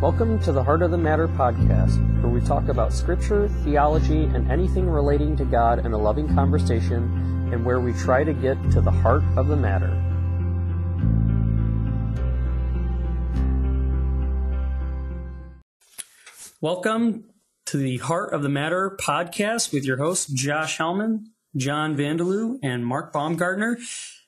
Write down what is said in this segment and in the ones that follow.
Welcome to the Heart of the Matter podcast, where we talk about scripture, theology, and anything relating to God in a loving conversation, and where we try to get to the heart of the matter. Welcome to the Heart of the Matter podcast with your hosts, Josh Hellman, John Vandeloo, and Mark Baumgartner.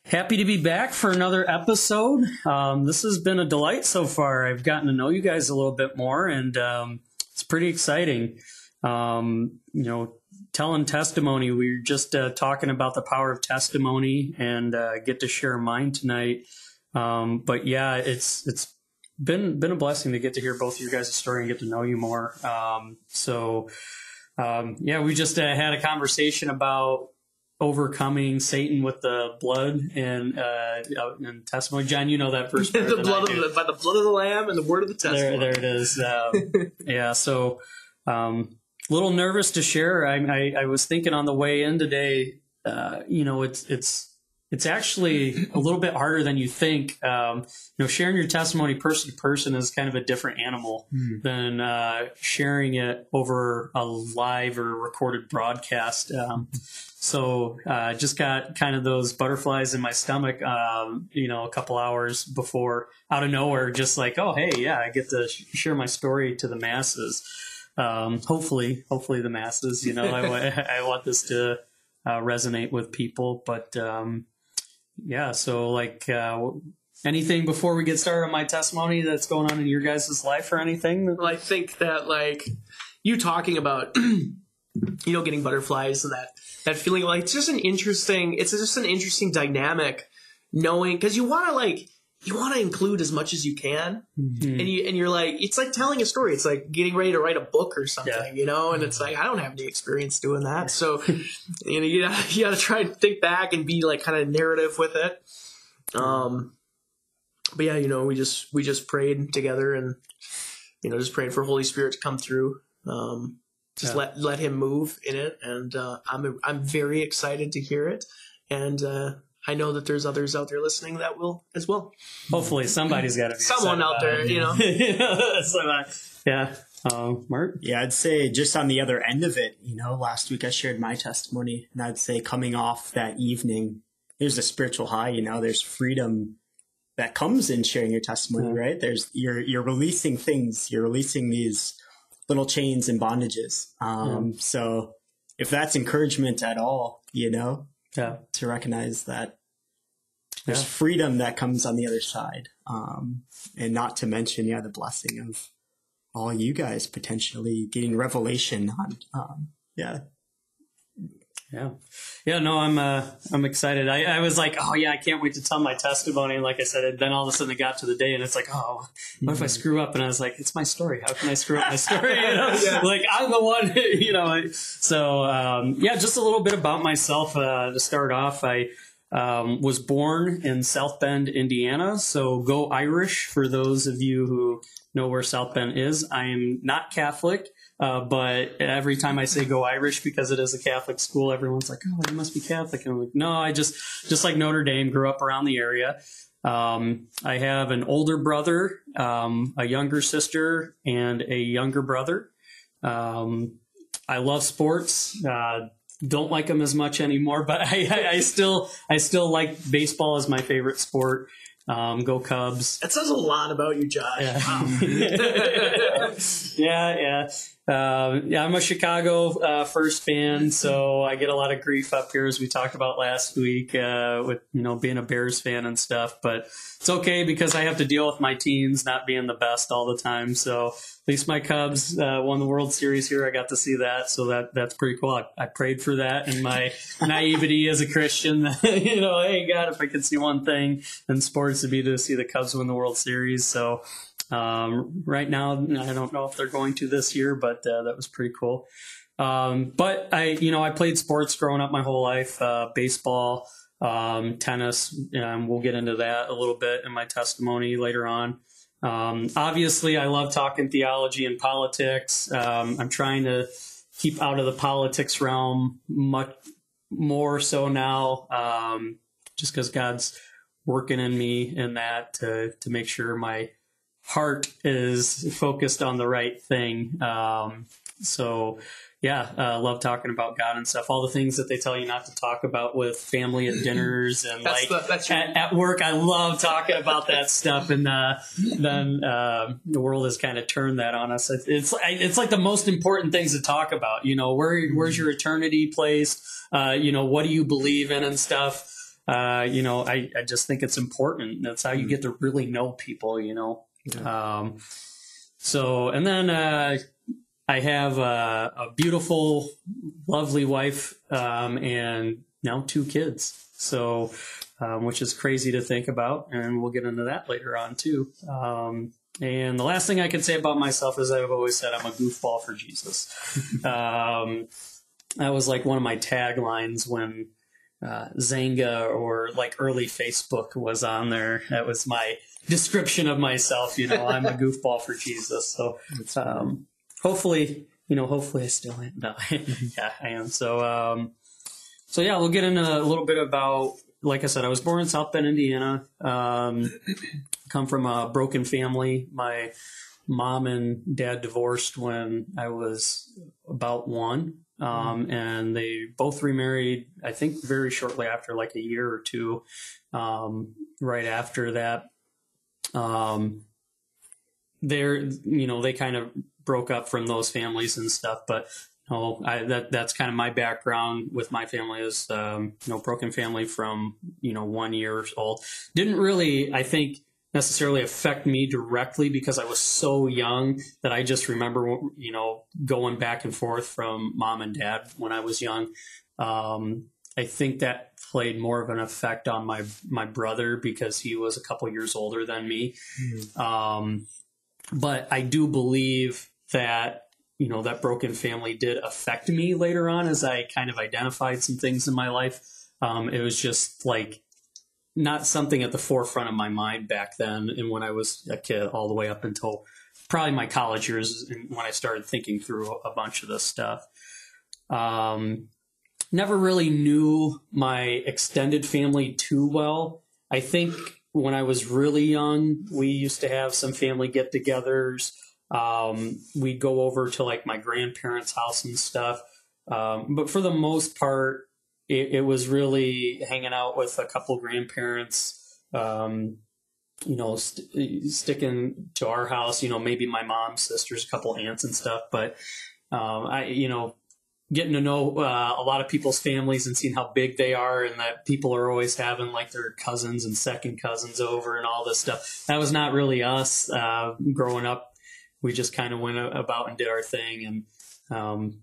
Happy to be back for another episode. Um, this has been a delight so far. I've gotten to know you guys a little bit more, and um, it's pretty exciting. Um, you know, telling testimony. We were just uh, talking about the power of testimony, and uh, get to share mine tonight. Um, but yeah, it's it's been been a blessing to get to hear both of your guys' story and get to know you more. Um, so um, yeah, we just uh, had a conversation about overcoming Satan with the blood and uh, and testimony. John, you know that first. the blood of the, by the blood of the lamb and the word of the testimony. There, there it is. Um, yeah. So, um, a little nervous to share. I, I, I was thinking on the way in today. Uh, you know, it's it's it's actually a little bit harder than you think. Um, you know, sharing your testimony person to person is kind of a different animal mm. than uh, sharing it over a live or recorded broadcast. Um, so uh, just got kind of those butterflies in my stomach, um, you know, a couple hours before, out of nowhere, just like, oh, hey, yeah, I get to sh- share my story to the masses. Um, hopefully, hopefully the masses. You know, I, I want this to uh, resonate with people, but um, yeah, so like uh, anything before we get started on my testimony that's going on in your guys' life or anything? Well, I think that like you talking about you know getting butterflies and that that feeling like it's just an interesting it's just an interesting dynamic knowing because you want to like you want to include as much as you can. Mm-hmm. and you and you're like it's like telling a story. It's like getting ready to write a book or something yeah. you know? And it's like i don't have any experience doing that. So you know you gotta, you gotta try and think back and be like kind of narrative with it. Um but yeah you know we just we just prayed together and you know just prayed for holy spirit to come through. Um just yeah. let let him move in it. And uh i'm i'm very excited to hear it. And uh I know that there's others out there listening that will as well. Hopefully, somebody's got to be someone out there, it. you know. so, uh, yeah, um, Mark. Yeah, I'd say just on the other end of it, you know, last week I shared my testimony, and I'd say coming off that evening, there's a spiritual high. You know, there's freedom that comes in sharing your testimony, yeah. right? There's you're you're releasing things, you're releasing these little chains and bondages. Um, yeah. So if that's encouragement at all, you know, yeah. To recognize that there's yeah. freedom that comes on the other side. Um, and not to mention, yeah, the blessing of all you guys potentially getting revelation on, um, yeah, yeah, yeah. No, I'm uh, I'm excited. I, I was like, oh yeah, I can't wait to tell my testimony. And like I said, and then all of a sudden it got to the day, and it's like, oh, what if I mm-hmm. screw up? And I was like, it's my story. How can I screw up my story? You know? yeah. Like I'm the one. You know. So um, yeah, just a little bit about myself uh, to start off. I um, was born in South Bend, Indiana. So go Irish for those of you who know where South Bend is. I am not Catholic. Uh, but every time I say go Irish because it is a Catholic school, everyone's like, "Oh, you must be Catholic." And I'm like, "No, I just just like Notre Dame, grew up around the area." Um, I have an older brother, um, a younger sister, and a younger brother. Um, I love sports. Uh, don't like them as much anymore, but I, I, still I still like baseball as my favorite sport. Um, go Cubs! That says a lot about you, Josh. Yeah, wow. yeah, yeah. Uh, yeah, I'm a Chicago uh, first fan, so I get a lot of grief up here, as we talked about last week, uh, with you know being a Bears fan and stuff. But it's okay because I have to deal with my teams not being the best all the time. So at least my Cubs uh, won the World Series here. I got to see that, so that that's pretty cool. I, I prayed for that, and my naivety as a Christian, you know, hey God, if I could see one thing in sports, to be to see the Cubs win the World Series. So um, right now, I don't know if they're going to this year, but uh, that was pretty cool. Um, but I, you know, I played sports growing up my whole life, uh, baseball, um, tennis, and we'll get into that a little bit in my testimony later on. Um, obviously, I love talking theology and politics. Um, I'm trying to keep out of the politics realm much more so now, um, just because God's working in me in that to to make sure my heart is focused on the right thing. Um, so yeah, uh, love talking about God and stuff. All the things that they tell you not to talk about with family at dinners and like the- your- at, at work. I love talking about that stuff, and uh, then uh, the world has kind of turned that on us. It's it's like, it's like the most important things to talk about. You know, where where's your eternity placed? Uh, you know, what do you believe in and stuff. Uh, you know, I, I just think it's important. That's how you get to really know people. You know. Um, so, and then uh, I have a, a beautiful, lovely wife um, and now two kids. So, um, which is crazy to think about, and we'll get into that later on too. Um, and the last thing I can say about myself is I've always said I'm a goofball for Jesus. um, that was like one of my taglines when uh, Xanga or like early Facebook was on there. That was my description of myself. You know, I'm a goofball for Jesus. So um, hopefully, you know, hopefully I still am. No, yeah, I am. So, um, so yeah, we'll get into a little bit about. Like I said, I was born in South Bend, Indiana. Um, come from a broken family. My mom and dad divorced when I was about one. Um, and they both remarried, I think, very shortly after, like a year or two. Um, right after that, um, they're, you know, they kind of broke up from those families and stuff. But you know, I, that that's kind of my background with my family is, um, you know, broken family from you know one year old. Didn't really, I think, necessarily affect me directly because I was so young that I just remember, you know, going back and forth from mom and dad when I was young. Um, I think that played more of an effect on my my brother because he was a couple years older than me. Um, but I do believe that you know that broken family did affect me later on as I kind of identified some things in my life. Um, it was just like not something at the forefront of my mind back then, and when I was a kid, all the way up until probably my college years, and when I started thinking through a bunch of this stuff. Um, never really knew my extended family too well. I think when I was really young, we used to have some family get togethers. Um, we'd go over to like my grandparents' house and stuff. Um, but for the most part, it, it was really hanging out with a couple grandparents, um, you know, st- sticking to our house, you know, maybe my mom's sisters, a couple aunts and stuff. But, um, I, you know, getting to know uh, a lot of people's families and seeing how big they are and that people are always having like their cousins and second cousins over and all this stuff. That was not really us uh, growing up. We just kind of went about and did our thing and um,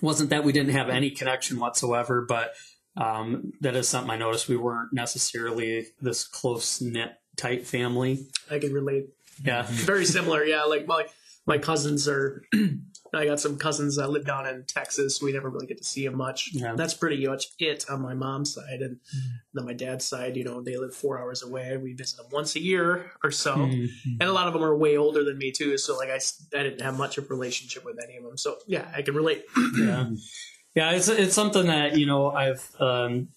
wasn't that we didn't have any connection whatsoever, but um, that is something I noticed. We weren't necessarily this close knit tight family. I can relate. Yeah. Very similar, yeah. Like my my cousins are. I got some cousins that live down in Texas. We never really get to see them much. Yeah. That's pretty much it on my mom's side, and then my dad's side. You know, they live four hours away. We visit them once a year or so, Mhm. and a lot of them are way older than me too. So like I, I didn't have much of a relationship with any of them. So yeah, I can relate. yeah yeah it's it's something that you know i've um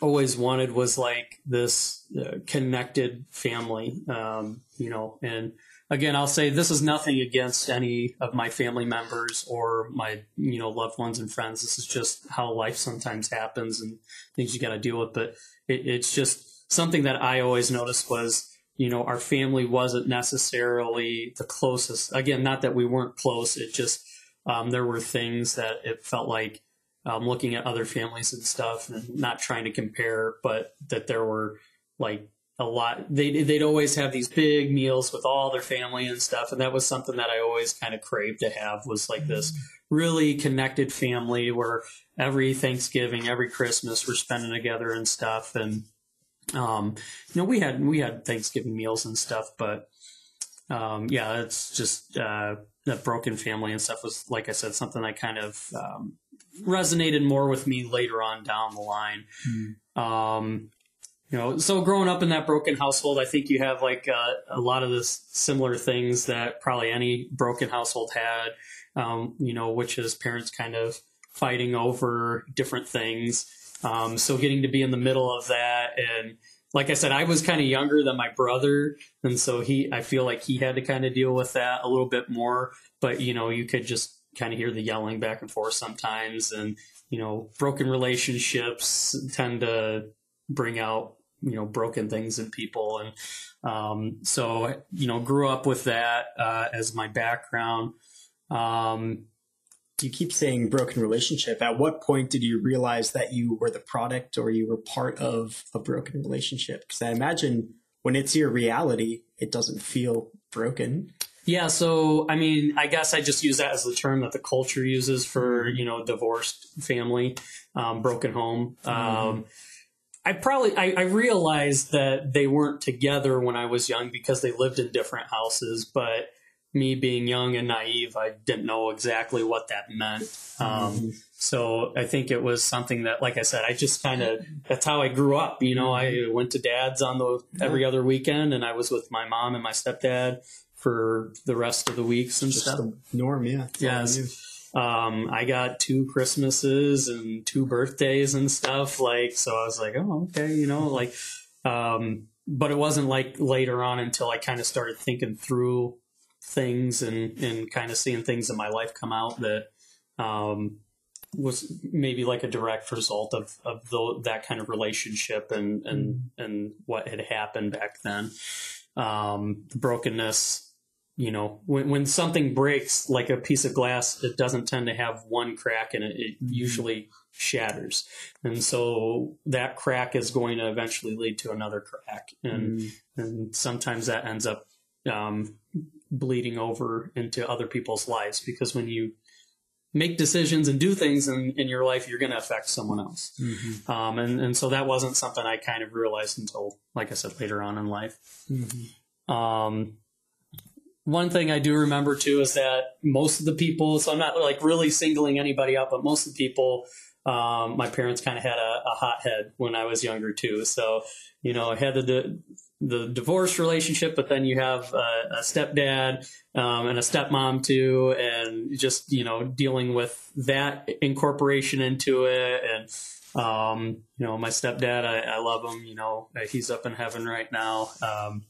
always wanted was like this uh, connected family um you know and again i'll say this is nothing against any of my family members or my you know loved ones and friends. This is just how life sometimes happens and things you got to deal with. But it, it's just something that i always noticed was you know our family wasn't necessarily the closest. Again not that we weren't close it just um, there were things that it felt like um, looking at other families and stuff and not trying to compare, but that there were like a lot. They, they'd always have these big meals with all their family and stuff. And that was something that I always kind of craved to have was like this really connected family where every Thanksgiving, every Christmas we're spending together and stuff. And, um, you know, we had, we had Thanksgiving meals and stuff, but, um, yeah, it's just, uh, that broken family and stuff was, like I said, something I kind of um, resonated more with me later on down the line. Um, you know, so growing up in that broken household, I think you have like uh, a lot of the similar things that probably any broken household had. Um, you know, which is parents kind of fighting over different things. Um, so getting to be in the middle of that and like I said, I was kind of younger than my brother, and so he, I feel like he had to kind of deal with that a little bit more. But you know, you could just kind of hear the yelling back and forth sometimes, and you know, broken relationships tend to bring out you know broken things in people, and um, so you know, grew up with that uh, as my background. Um, you keep saying broken relationship. At what point did you realize that you were the product or you were part of a broken relationship? Because I imagine when it's your reality, it doesn't feel broken. Yeah, so I mean, I guess I just use that as the term that the culture uses for you know divorced family, um, broken home. Um, I probably I, I realized that they weren't together when I was young because they lived in different houses, but me being young and naive, I didn't know exactly what that meant. Um, so I think it was something that, like I said, I just kind of that's how I grew up. You know, I went to dad's on the every other weekend, and I was with my mom and my stepdad for the rest of the weeks and Just stuff. the norm, yeah. That's Um, I got two Christmases and two birthdays and stuff. Like, so I was like, oh, okay, you know, like, um, but it wasn't like later on until I kind of started thinking through things and, and kind of seeing things in my life come out that, um, was maybe like a direct result of, of the, that kind of relationship and, and, and what had happened back then. Um, the brokenness, you know, when, when something breaks like a piece of glass, it doesn't tend to have one crack in it. It usually shatters. And so that crack is going to eventually lead to another crack. And, Mm. and sometimes that ends up, um, bleeding over into other people's lives because when you make decisions and do things in, in your life, you're going to affect someone else. Mhm. Um, and, and so that wasn't something I kind of realized until, like I said, later on in life. Mhm. Um, one thing I do remember too is that most of the people, so I'm not like really singling anybody out, but most of the people, um, my parents kind of had a, a hothead when I was younger too. So, you know, I had the, the divorce relationship, but then you have a, a stepdad, um, and a stepmom too, and just, you know, dealing with that incorporation into it. And, um, you know, my stepdad, I, I love him, you know, he's up in heaven right now. Um,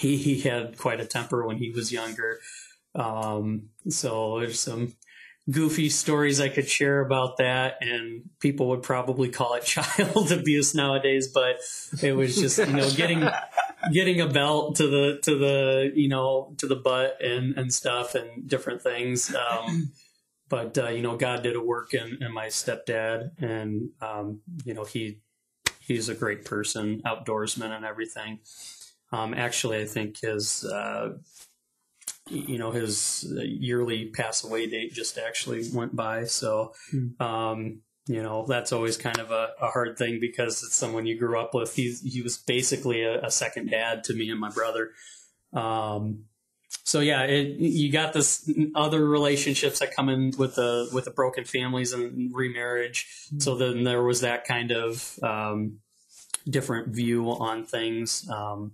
he he had quite a temper when he was younger. Um, so there's some goofy stories I could share about that, and people would probably call it child abuse nowadays, but it was just you know getting getting a belt to the to the you know to the butt and and stuff and different things. Um, but uh, you know, God did a work in, in my stepdad, and um, you know he he's a great person, outdoorsman and everything. Um, actually, I think his, uh, you know, his yearly pass away date just actually went by. So, um, you know, that's always kind of a, a hard thing because it's someone you grew up with. He's, he was basically a, a second dad to me and my brother. Um, so yeah, it, you got this other relationships that come in with the with the broken families and remarriage. So then there was that kind of um, different view on things. Um,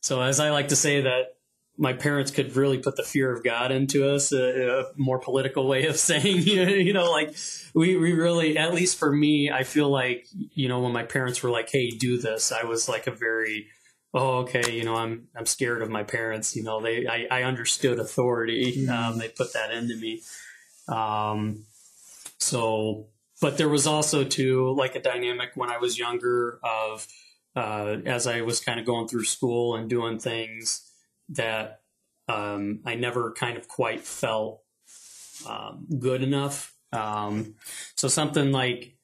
so as I like to say that my parents could really put the fear of God into us, a, a more political way of saying, you know, like we, we really, at least for me, I feel like, you know, when my parents were like, Hey, do this, I was like a very, oh, okay, you know, I'm, I'm scared of my parents. You know, they, I, I understood authority. Um, they put that into me. Um, so, but there was also too, like a dynamic when I was younger of, uh, as I was kind of going through school and doing things that um, I never kind of quite felt um, good enough. Um, so something like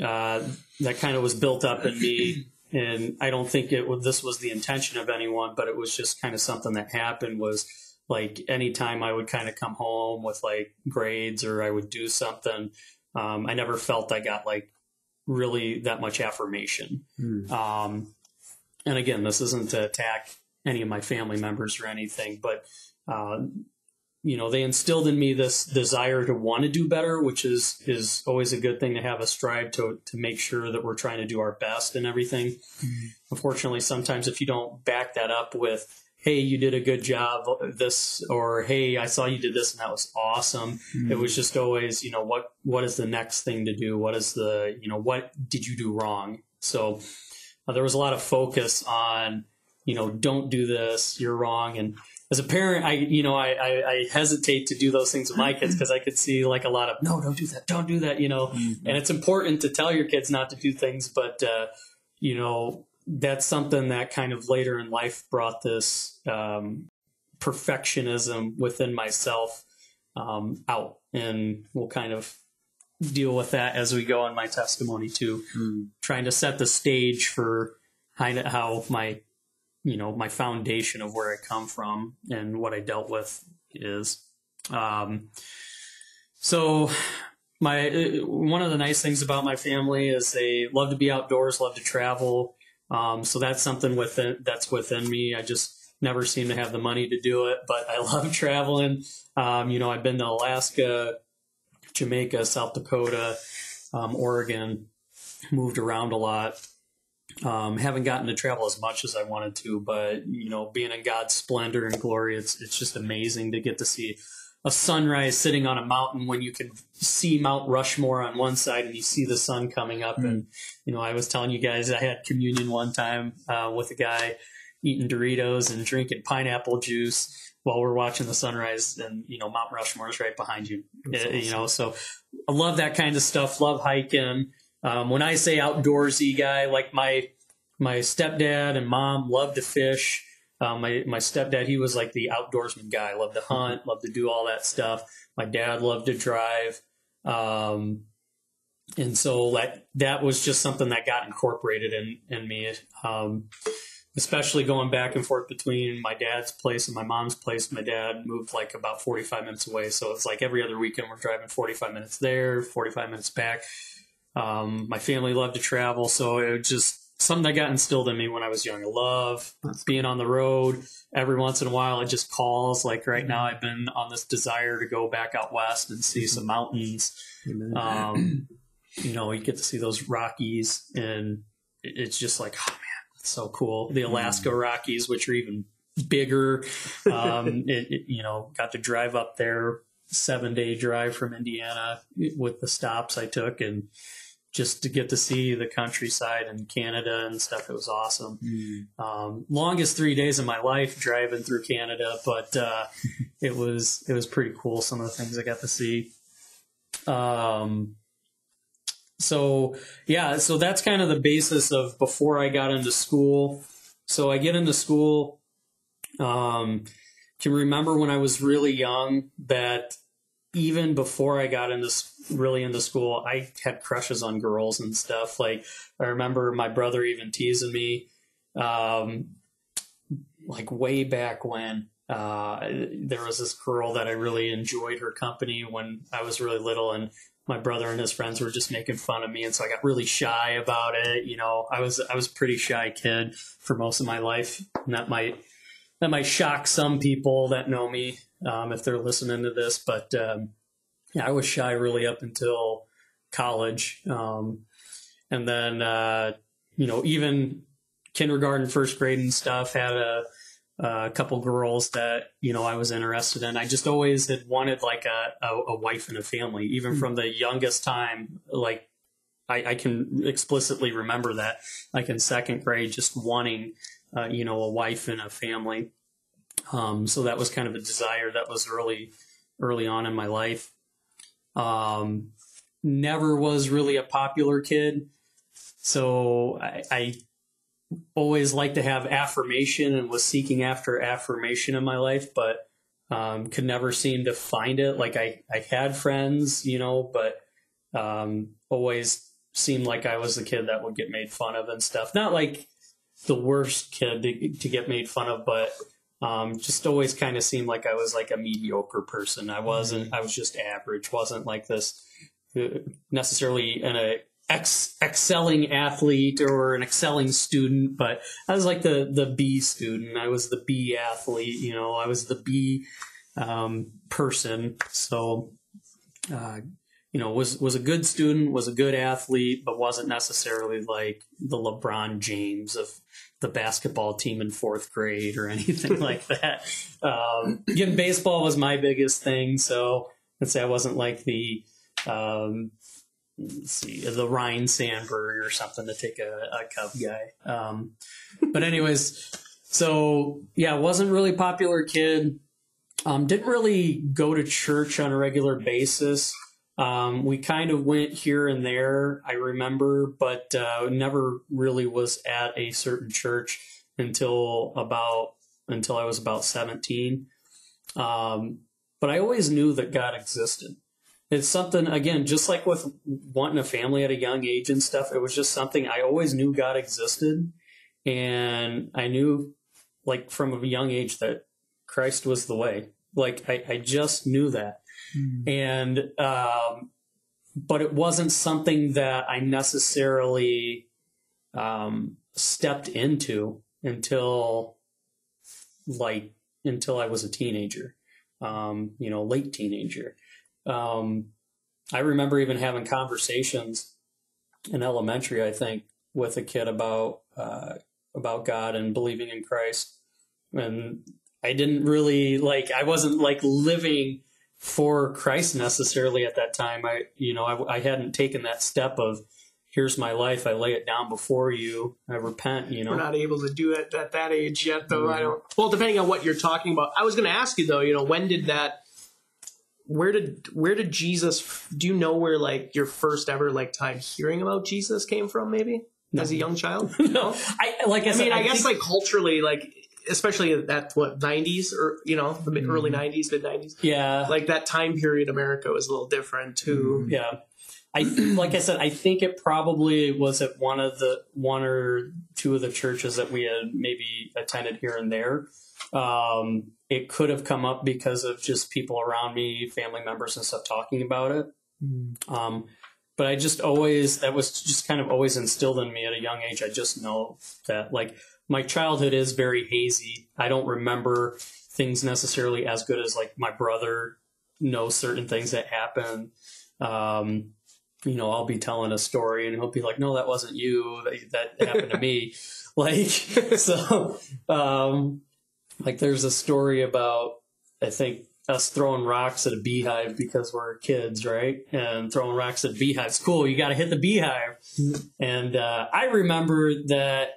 uh, that kind of was built up in me, and I don't think it this was the intention of anyone, but it was just kind of something that happened. Was like anytime I would kind of come home with like grades or I would do something, um, I never felt I got like really that much affirmation. Mm. Um, and again, this isn't to attack any of my family members or anything, but uh, you know, they instilled in me this desire to want to do better, which is is always a good thing to have a strive to to make sure that we're trying to do our best and everything. Unfortunately, sometimes if you don't back that up with hey you did a good job this or hey i saw you did this and that was awesome it was just always you know what what is the next thing to do what is the you know what did you do wrong so uh, there was a lot of focus on, you know, don't do this, you're wrong. And as a parent, I, you know, I, I, I hesitate to do those things with my kids because I could see like a lot of, no, don't do that, don't do that, you know. Mm-hmm. And it's important to tell your kids not to do things, but, uh, you know, that's something that kind of later in life brought this um, perfectionism within myself um, out. And we'll kind of deal with that as we go on my testimony too, Mm. trying to set the stage for kind of how my, you know, my foundation of where I come from and what I dealt with is. Um, so my uh, one of the nice things about my family is they love to be outdoors, love to travel. Um, so that's something within that's within me. I just never seem to have the money to do it, but I love traveling. Um, you know, I've been to Alaska, Jamaica, South Dakota, um, Oregon, moved around a lot. Um, haven't gotten to travel as much as I wanted to, but you know, being in God's splendor and glory, it's it's just amazing to get to see a sunrise sitting on a mountain when you can see Mount Rushmore on one side and you see the sun coming up. And you know, I was telling you guys I had communion one time uh, with a guy eating Doritos and drinking pineapple juice while we're watching the sunrise, and you know, Mount Rushmore is right behind you. Uh, You know, so I love that kind of stuff. Love hiking. Um, when I say outdoorsy guy, like my my stepdad and mom love to fish. Um, my my stepdad, he was like the outdoorsman guy. Loved to hunt, loved to do all that stuff. My dad loved to drive, um, and so that that was just something that got incorporated in in me. Um, especially going back and forth between my dad's place and my mom's place. My dad moved like about 45 minutes away. So it's like every other weekend we're driving 45 minutes there, 45 minutes back. Um, my family loved to travel. So it just something that got instilled in me when I was young. Love being on the road. Every once in a while, it just calls. Like right now, I've been on this desire to go back out west and see some mountains. Um, you know, you get to see those Rockies, and it's just like, oh man, it's so cool. The Alaska Rockies, which are even bigger. Um, it, it- you know, got to drive up there, seven day drive from Indiana with the stops I took, and just to get to see the countryside and Canada and stuff. It was awesome. Mm. Um, longest three days of my life driving through Canada, but uh, it was it was pretty cool. Some of the things I got to see. Um, so yeah, so that's kind of the basis of before I got into school. So I get into school. Um, can remember when I was really young that even before I got into s- really into school, I had crushes on girls and stuff. Like I remember my brother even teasing me, um, like way back when. Uh, there was this girl that I really enjoyed her company when I was really little, and my brother and his friends were just making fun of me, and so I got really shy about it. You know, I was I was a pretty shy kid for most of my life, and that might that might shock some people that know me um, if they're listening to this. But um, yeah, I was shy really up until college, um, and then uh, you know even kindergarten, first grade, and stuff had a a couple girls that you know I was interested in. I just always had wanted like a, a, a wife and a family, even from the youngest time. Like I, I can explicitly remember that, like in second grade, just wanting uh, you know a wife and a family. Um, so that was kind of a desire that was early early on in my life. Um, never was really a popular kid, so I, I always liked to have affirmation and was seeking after affirmation in my life, but um, could never seem to find it. Like I, I had friends, you know, but um, always seemed like I was the kid that would get made fun of and stuff. Not like the worst kid to, to get made fun of, but um, just always kind of seemed like I was like a mediocre person. I wasn't. I was just average. wasn't like this uh, necessarily an a ex, excelling athlete or an excelling student, but I was like the the B student. I was the B athlete. You know, I was the B um, person. So, uh, you know, was was a good student, was a good athlete, but wasn't necessarily like the LeBron James of the basketball team in fourth grade or anything like that. Um, again, baseball was my biggest thing, so let's say I wasn't like the um, let's see, the Ryne Sandberg or something to take a, a Cub guy. Um, but anyways, so yeah, wasn't really popular kid. Um, didn't really go to church on a regular basis. Um, we kind of went here and there, I remember, but uh, never really was at a certain church until about until I was about seventeen. Um, but I always knew that God existed. It's something again, just like with wanting a family at a young age and stuff. It was just something I always knew God existed, and I knew, like from a young age, that Christ was the way. Like I, I just knew that, Mm. and um, but it wasn't something that I necessarily um, stepped into until like until I was a teenager, um, you know, late teenager. Um, I remember even having conversations in elementary, I think, with a kid about uh, about God and believing in Christ, and I didn't really like. I wasn't like living for Christ necessarily at that time. I, you know, I, I hadn't taken that step of here's my life. I lay it down before you. I repent. You know, We're not able to do it at that age yet, though. I Mhm. don't. Well, depending on what you're talking about, I was going to ask you though. You know, when did that? Where did where did Jesus? Do you know where like your first ever like time hearing about Jesus came from? Maybe as a young child. no. I like I, I said, mean, I, guess think- like culturally, like especially at what '90s or you know the mid, early '90s, mid '90s, yeah, like that time period, America was a little different too. Yeah. I like I said, I think it probably was at one of the one or two of the churches that we had maybe attended here and there. Um, it could have come up because of just people around me, family members and stuff talking about it. Um, but I just always that was just kind of always instilled in me at a young age. I just know that like my childhood is very hazy. I don't remember things necessarily as good as like my brother knows certain things that happen. Um, you know, I'll be telling a story and he'll be like, "No, that wasn't you. That, that happened to me." Like, so, um, like, there's a story about I think us throwing rocks at a beehive because we're kids, right? And throwing rocks at beehives. Cool, you got to hit the beehive. And uh, I remember that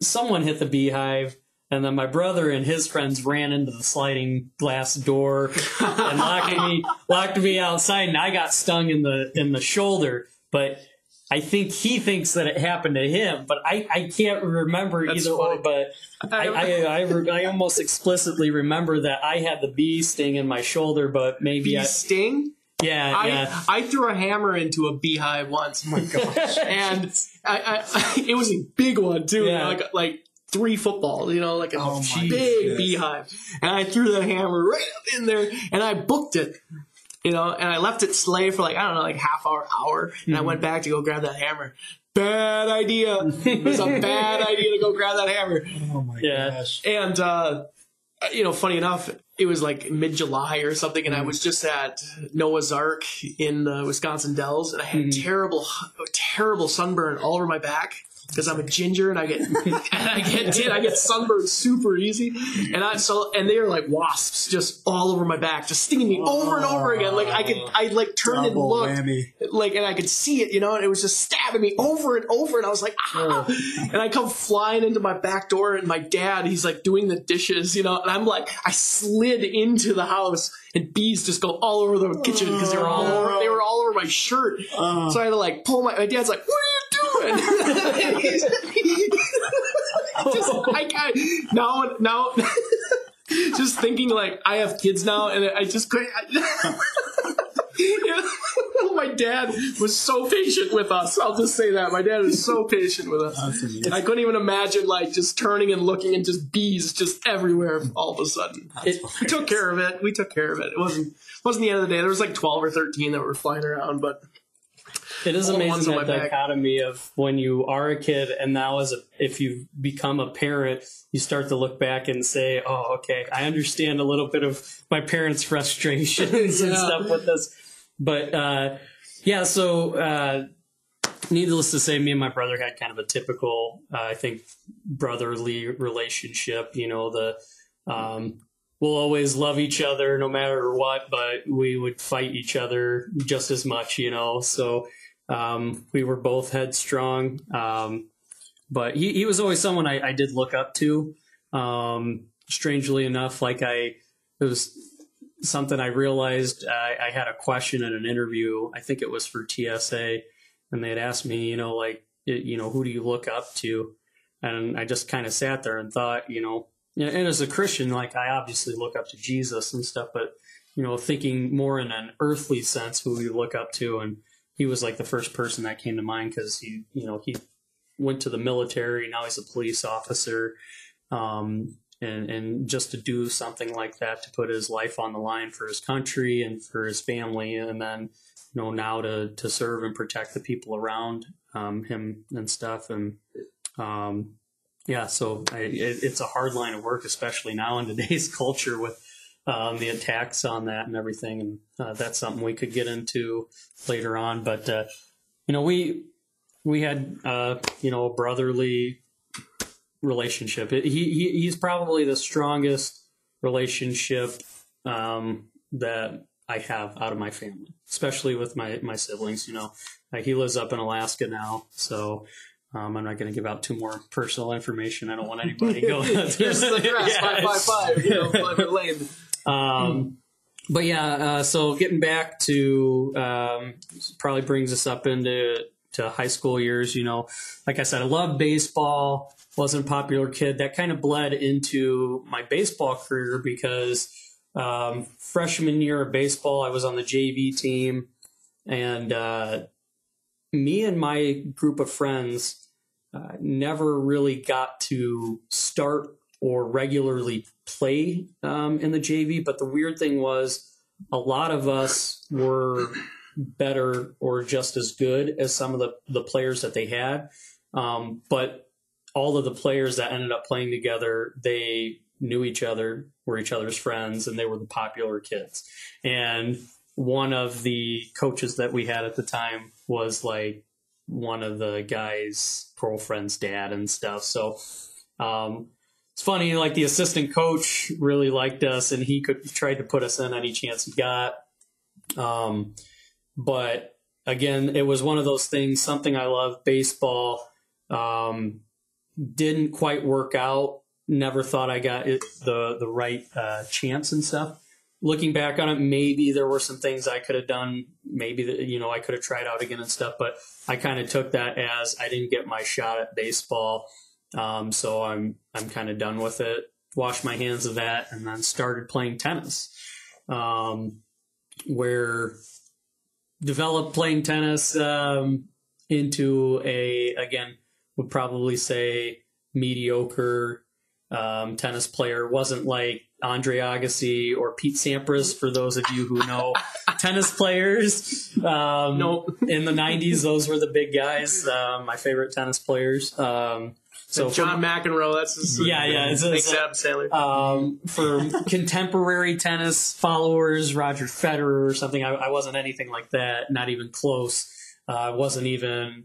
someone hit the beehive, and then my brother and his friends ran into the sliding glass door and locked me locked me outside, and I got stung in the in the shoulder. But I think he thinks that it happened to him, but I, I can't remember That's either funny. or. But I, I, I, re- I almost explicitly remember that I had the bee sting in my shoulder, but maybe Bee I, sting. Yeah, I, yeah. I threw a hammer into a beehive once. Oh my gosh! and I, I, it was a big one too, Yeah. like like three footballs, you know, like a Oh big goodness. beehive. And I threw the hammer right up in there, and I booked it. You know, and I left it slay for like I don't know, like half hour, hour, and I went back to go grab that hammer. Bad idea. It was a bad idea to go grab that hammer. Oh my Yeah. gosh. And uh, you know, funny enough, it was like mid July or something, and I was just at Noah's Ark in the Wisconsin Dells, and I had Mhm. terrible, terrible sunburn all over my back because I'm a ginger and I get and I get dude, I get sunburned super easy, and I so and they are like wasps just all over my back, just stinging me over and over again. Like I could, I like turned and looked, whammy. like and I could see it, you know, and it was just stabbing me over and over, and I was like, ah! and I come flying into my back door, and my dad, he's like doing the dishes, you know, and I'm like, I slid into the house, and bees just go all over the kitchen because they were all over, they were all over my shirt, Oh. so I had to like pull my, my dad's like, are you doing? He's- just, I got now, now. Just thinking, like I have kids now, and I just couldn't. Yeah. Oh, my dad was so patient with us. I'll just say that my dad was so patient with us. Amazing. I couldn't even imagine like just turning and looking and just bees just everywhere all of a sudden. It- We took care of it. We took care of it. It wasn't wasn't the end of the day. There was like twelve or thirteen that were flying around, but It is All the ones amazing that back. dichotomy of when you are a kid and now as a if you become a parent, you start to look back and say, "Oh, okay, I understand a little bit of my parents' frustrations and stuff with this." But uh, yeah, so uh, needless to say, me and my brother had kind of a typical, uh, I think, brotherly relationship. You know, the um, we'll always love each other no matter what, but we would fight each other just as much. You know, so Um, we were both headstrong, um, but he, he was always someone I, I did look up to. Um, strangely enough, like I, it was something I realized I, I had a question in an interview. I think it was for TSA, and they had asked me, you know, like, it- you know, who do you look up to? And I just kind of sat there and thought, you know, and as a Christian, like I obviously look up to Jesus and stuff, but you know, thinking more in an earthly sense, who we look up to, and he was like the first person that came to mind because he, you know, he went to the military. Now he's a police officer, um, and and just to do something like that to put his life on the line for his country and for his family, and then you know now to to serve and protect the people around um, him and stuff, and um, yeah, so I, it, it's a hard line of work, especially now in today's culture with um, the attacks on that and everything. And uh, that's something we could get into later on. But uh, you know, we we had uh, you know a brotherly relationship. It, he, he he's probably the strongest relationship um, that I have out of my family, especially with my my siblings. You know, like he lives up in Alaska now, so. Um, I'm not going to give out too more personal information. I don't want anybody going. Here's the address, Yeah. 555, you know, Lane. Um, but yeah, uh, so getting back to um, probably brings us up into to high school years. You know, like I said, I love baseball. Wasn't a popular kid. That kind of bled into my baseball career because um, freshman year of baseball, I was on the JV team, and uh, me and my group of friends uh, never really got to start or regularly play um, in the JV. But the weird thing was, a lot of us were better or just as good as some of the, the players that they had. Um, but all of the players that ended up playing together, they knew each other, were each other's friends, and they were the popular kids. And one of the coaches that we had at the time was like one of the guy's girlfriend's dad and stuff. So um, it's funny, like the assistant coach really liked us, and he could tried to put us in any chance he got. Um, but again, it was one of those things. Something I love, baseball. Um, didn't quite work out. Never thought I got it, the the right uh, chance and stuff. Looking back on it, maybe there were some things I could have done. Maybe that you know I could have tried out again and stuff. But I kind of took that as I didn't get my shot at baseball, um, so I'm I'm kind of done with it. Washed my hands of that, and then started playing tennis, um, where developed playing tennis um, into a again would probably say mediocre um, tennis player. wasn't like Andre Agassi or Pete Sampras for those of you who know tennis players. Um, Nope. in the '90s, those were the big guys. Um, my favorite tennis players. Um, so John McEnroe, that's his. Yeah, yeah, it's- it's- Adam Sandler. um, for contemporary tennis followers, Roger Federer or something. I, I wasn't anything like that. Not even close. Uh, I wasn't even.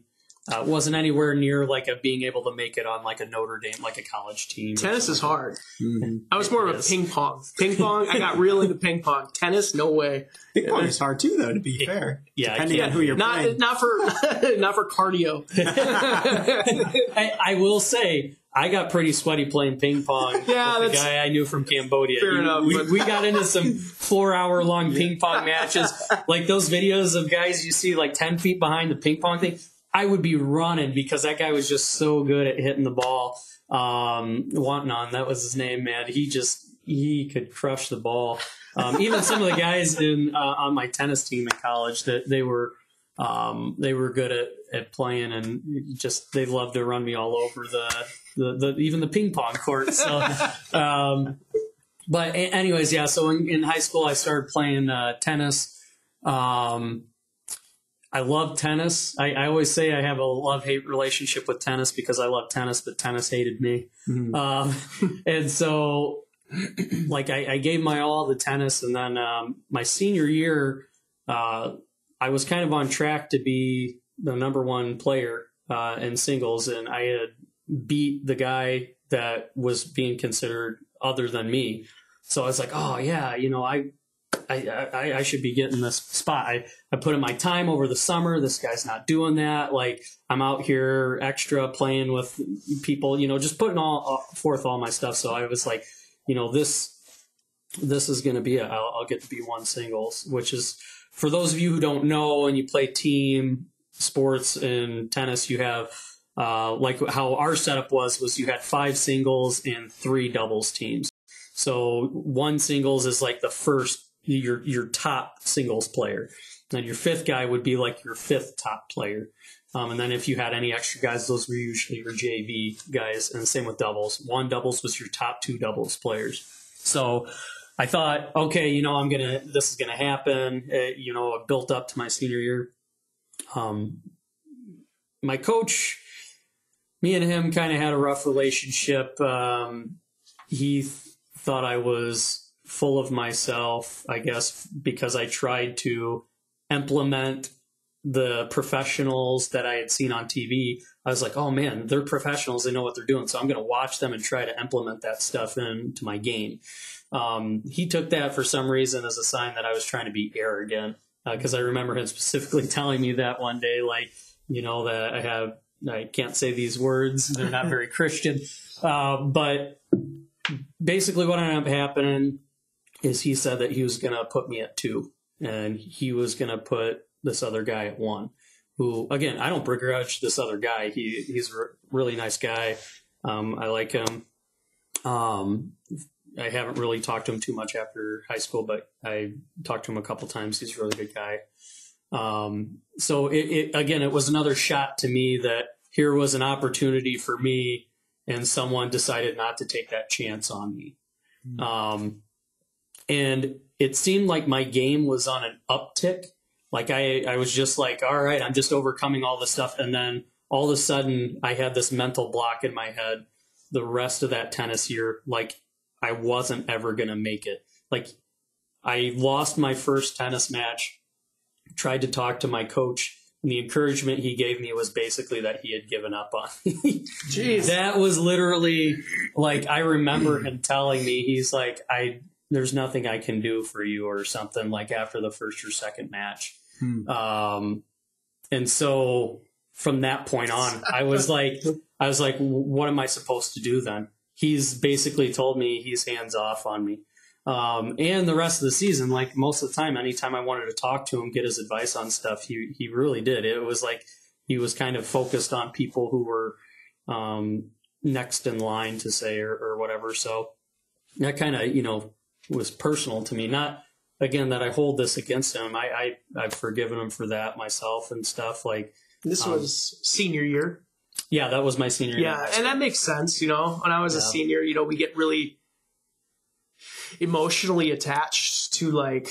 Uh, wasn't anywhere near like a being able to make it on like a Notre Dame, like a college team. Tennis is something. hard. Mhm. I was more of a ping pong. Ping pong, I got real into ping pong. Tennis, no way. Ping pong is hard too, though. To be fair, Yeah, depending on can't- who you're Not playing. not for not for cardio. I, I will say I got pretty sweaty playing ping pong. Yeah, with the guy I knew from Cambodia. Fair He- enough, We, but- we got into some four hour long ping pong matches, like those videos of guys you see like ten feet behind the ping pong thing. I would be running because that guy was just so good at hitting the ball. Um, that was his name, man. He just he could crush the ball. Um, even some of the guys in uh, on my tennis team in college that they were um, they were good at, at playing and just they loved to run me all over the, the, the even the ping pong court. So, um, but anyways, yeah. So in, in high school, I started playing uh, tennis. Um, I love tennis. I, I always say I have a love hate relationship with tennis because I love tennis, but tennis hated me. Mhm. Um, and so, like, I, I gave my all to tennis, and then um, my senior year, uh, I was kind of on track to be the number one player uh, in singles, and I had beat the guy that was being considered other than me. So I was like, oh yeah, you know, I I, I, I should be getting this spot. I, I put in my time over the summer. This guy's not doing that. Like I'm out here extra playing with people, you know, just putting all forth all my stuff. So I was like, you know, this this is going to be i will I'll get to be one singles, which is for those of you who don't know and you play team sports in tennis, you have uh, like how our setup was was you had five singles and three doubles teams. So one singles is like the first your your top singles player. Then your fifth guy would be like your fifth top player. Um, and then if you had any extra guys, those were usually your JV guys. And same with doubles. One doubles was your top two doubles players. So I thought, okay, you know, I'm gonna, this is gonna happen. Uh, you know, I built up to my senior year. Um, my coach, me and him kind of had a rough relationship. Um, he th- thought I was full of myself, I guess, because I tried to implement the professionals that I had seen on TV. I was like, oh man, they're professionals. They know what they're doing. So I'm going to watch them and try to implement that stuff into my game. Um, he took that for some reason as a sign that I was trying to be arrogant because uh, I remember him specifically telling me that one day, like, you know, that I have, I can't say these words, they're not very Christian. Uh, but basically, what ended up happening is he said that he was going to put me at two and he was going to put this other guy at one. Who, again, I don't begrudge this other guy. He he's a really nice guy. Um, I like him. Um, I haven't really talked to him too much after high school, but I talked to him a couple times. He's a really good guy. Um, so it, it, again, it was another shot to me that here was an opportunity for me, and someone decided not to take that chance on me. Mm-hmm. And it seemed like my game was on an uptick. Like I, I was just like, all right, I'm just overcoming all this stuff, and then all of a sudden, I had this mental block in my head. The rest of that tennis year, like I wasn't ever going to make it. Like, I lost my first tennis match, tried to talk to my coach, and the encouragement he gave me was basically that he had given up on me. Jeez. That was literally like, I remember him telling me, he's like, I, there's nothing I can do for you or something like after the first or second match. Hmm. Um, and so from that point on, I was like, I was like, what am I supposed to do then? he's basically told me he's hands off on me. Um, and the rest of the season, like most of the time, anytime I wanted to talk to him, get his advice on stuff, he he really did. It was like he was kind of focused on people who were um, next in line to say or, or whatever. So that kind of you know was personal to me. Not again that I hold this against him. I, I I've forgiven him for that myself and stuff. Like this um, was senior year. Yeah, that was my senior yeah, year. Yeah, and that makes sense. You know, when I was yeah. a senior, you know, we get really emotionally attached to like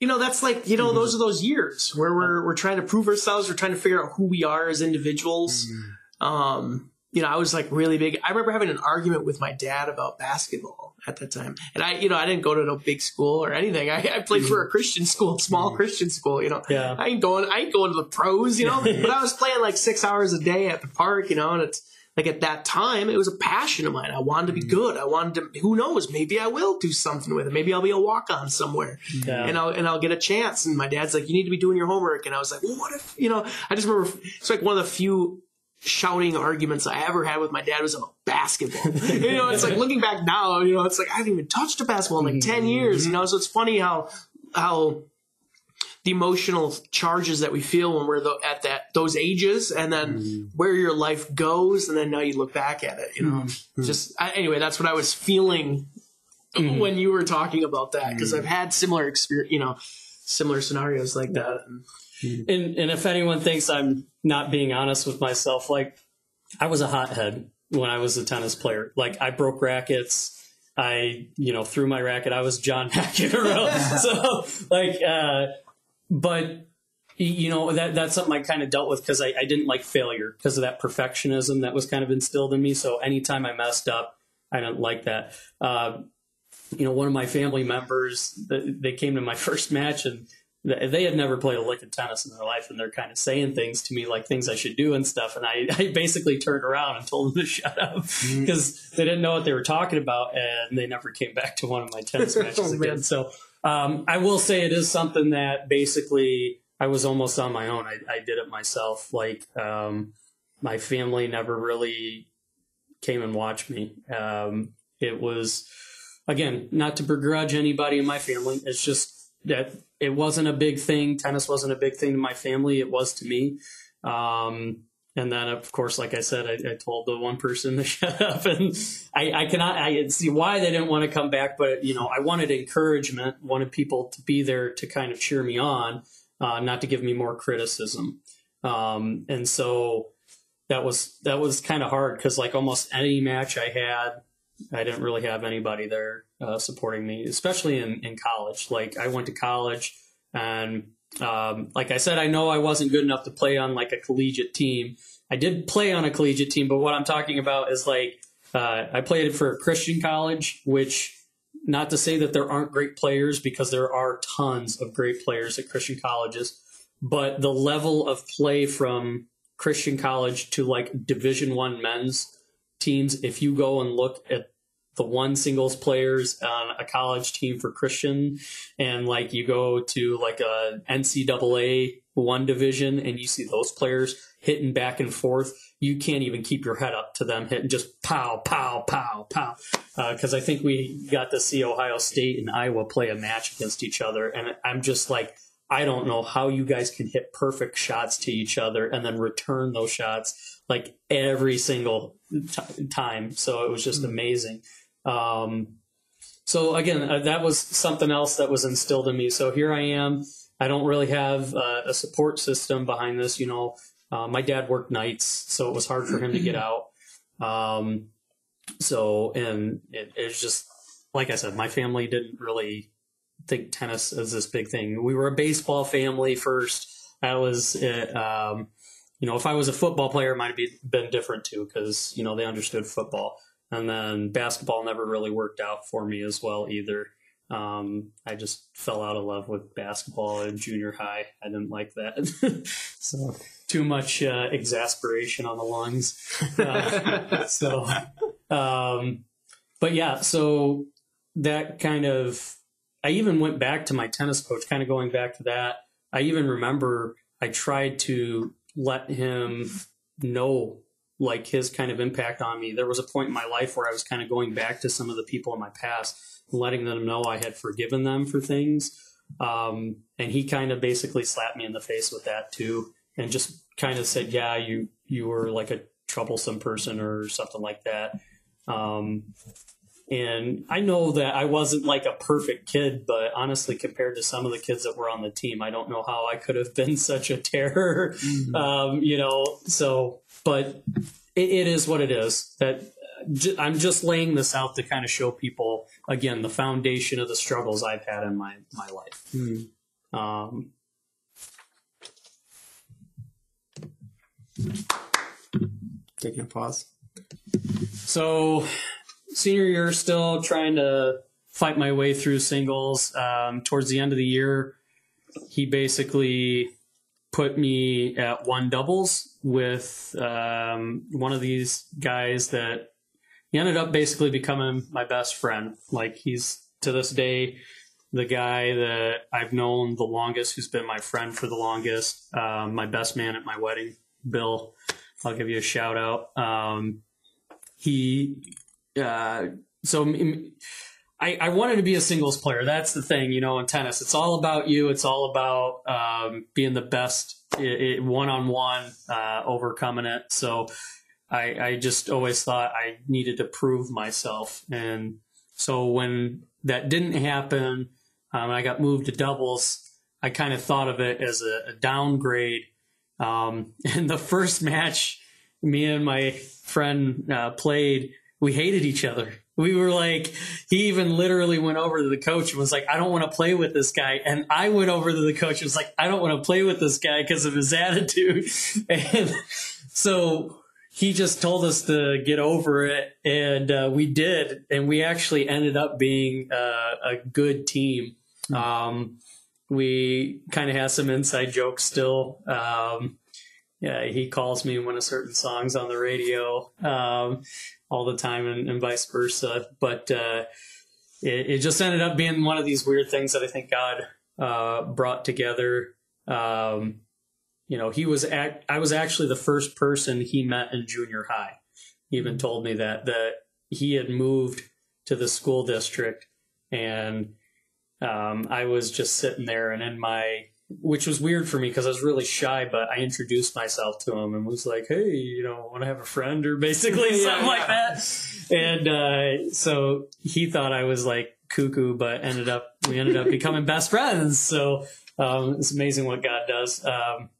you know that's like you know mm-hmm. those are those years where we're we're trying to prove ourselves we're trying to figure out who we are as individuals mm-hmm. um you know i was like really big i remember having an argument with my dad about basketball at that time. And I, you know, I didn't go to no big school or anything. I, I played for a Christian school, small mm. Christian school. You know, yeah. I ain't going, I ain't going to the pros. You know, but I was playing like six hours a day at the park. You know, and it's like at that time, it was a passion of mine. I wanted to be mm. good. I wanted to. Who knows? Maybe I will do something with it. Maybe I'll be a walk on somewhere, yeah. and I'll and I'll get a chance. And my dad's like, "You need to be doing your homework." And I was like, "Well, what if you know?" I just remember it's like one of the few shouting arguments I ever had with my dad was about basketball. you know, it's like looking back now, you know, it's like I haven't even touched a basketball in like ten mm-hmm. years. You know, so it's funny how how the emotional charges that we feel when we're at that those ages, and then mm-hmm. where your life goes, and then now you look back at it. You know, mm-hmm. just I, anyway, that's what I was feeling mm-hmm. when you were talking about that because mm-hmm. I've had similar experience, you know, similar scenarios like that. And and if anyone thinks I'm not being honest with myself, like I was a hothead when I was a tennis player. Like I broke rackets. I, you know, threw my racket. I was John McEnroe. so like, uh, but you know, that, that's something I kind of dealt with because I, I didn't like failure because of that perfectionism that was kind of instilled in me. So anytime I messed up, I didn't like that. Uh, you know, one of my family members, they came to my first match and they had never played a lick of tennis in their life and they're kind of saying things to me like things I should do and stuff. And I, I basically turned around and told them to shut up because mm-hmm. they didn't know what they were talking about and they never came back to one of my tennis matches oh, again. So, Um, I will say it is something that basically I was almost on my own. I, I did it myself. Like um, my family never really came and watched me. Um, it was again not to begrudge anybody in my family. It's just that it wasn't a big thing. Tennis wasn't a big thing to my family. It was to me. Um, and then, of course, like I said, I, I, told the one person to shut up, and I, I cannot I see why they didn't want to come back. But you know, I wanted encouragement, wanted people to be there to kind of cheer me on, uh, not to give me more criticism. Um, and so that was that was kind of hard because like almost any match I had, I didn't really have anybody there uh, supporting me, especially in in college. Like I went to college and um, like I said, I know I wasn't good enough to play on like a collegiate team. I did play on a collegiate team, but what I'm talking about is like uh, I played for a Christian college, which not to say that there aren't great players because there are tons of great players at Christian colleges, but the level of play from Christian college to like Division One men's teams, if you go and look at the one singles players on a college team for Christian, and like you go to like a NCAA one division and you see those players hitting back and forth, you can't even keep your head up to them hitting just pow, pow, pow, pow. Because uh, I think we got to see Ohio State and Iowa play a match against each other, and I'm just like, I don't know how you guys can hit perfect shots to each other and then return those shots like every single t- time. So it was just mm-hmm. amazing. Um, so again, uh, that was something else that was instilled in me. So here I am. I don't really have uh, a support system behind this. You know, uh, my dad worked nights, so it was hard for him to get out. Um, so, and it, it's just like I said, my family didn't really think tennis is this big thing. We were a baseball family first. I was it. Um, you know, if I was a football player, it might have been different too because you know they understood football. And then basketball never really worked out for me as well either. Um, I just fell out of love with basketball in junior high. I didn't like that. so too much uh, exasperation on the lungs. Uh, so, um, but yeah, so that kind of, I even went back to my tennis coach, kind of going back to that. I even remember I tried to let him know like his kind of impact on me. There was a point in my life where I was kind of going back to some of the people in my past, letting them know I had forgiven them for things. Um, and he kind of basically slapped me in the face with that too, and just kind of said, "Yeah, you you were like a troublesome person or something like that." Um, and I know that I wasn't like a perfect kid, but honestly, compared to some of the kids that were on the team, I don't know how I could have been such a terror. Mm-hmm. Um, you know, so but it, it is what it is. That I'm just laying this out to kind of show people again the foundation of the struggles I've had in my my life. Mm. Um, Taking a pause. So, senior year, still trying to fight my way through singles. Um, towards the end of the year, he basically put me at one doubles with um, one of these guys that he ended up basically becoming my best friend. Like he's to this day the guy that I've known the longest, who's been my friend for the longest, um, my best man at my wedding, Bill. I'll give you a shout out. Um, he, uh, so I, I wanted to be a singles player. That's the thing, you know, in tennis. It's all about you. It's all about um, being the best one on one, overcoming it. So I, I just always thought I needed to prove myself. And so when that didn't happen, um, I got moved to doubles. I kind of thought of it as a, a downgrade. Um, in the first match, me and my friend uh, played, we hated each other we were like, he even literally went over to the coach and was like, I don't want to play with this guy. And I went over to the coach and was like, I don't want to play with this guy because of his attitude. And so he just told us to get over it. And uh, we did. And we actually ended up being uh, a good team. Um, we kind of have some inside jokes still. Um, yeah, he calls me when a certain song's on the radio. Um, all the time and, and vice versa. But uh, it, it just ended up being one of these weird things that I think God uh, brought together. Um, you know, he was act, I was actually the first person he met in junior high. He even told me that that he had moved to the school district, and um, I was just sitting there, and in my which was weird for me because I was really shy, but I introduced myself to him and was like, "Hey, you know, want to have a friend?" or basically Yeah, something yeah. like that. And uh, so he thought I was like cuckoo, but ended up we ended up becoming best friends. So um, it's amazing what God does. Um,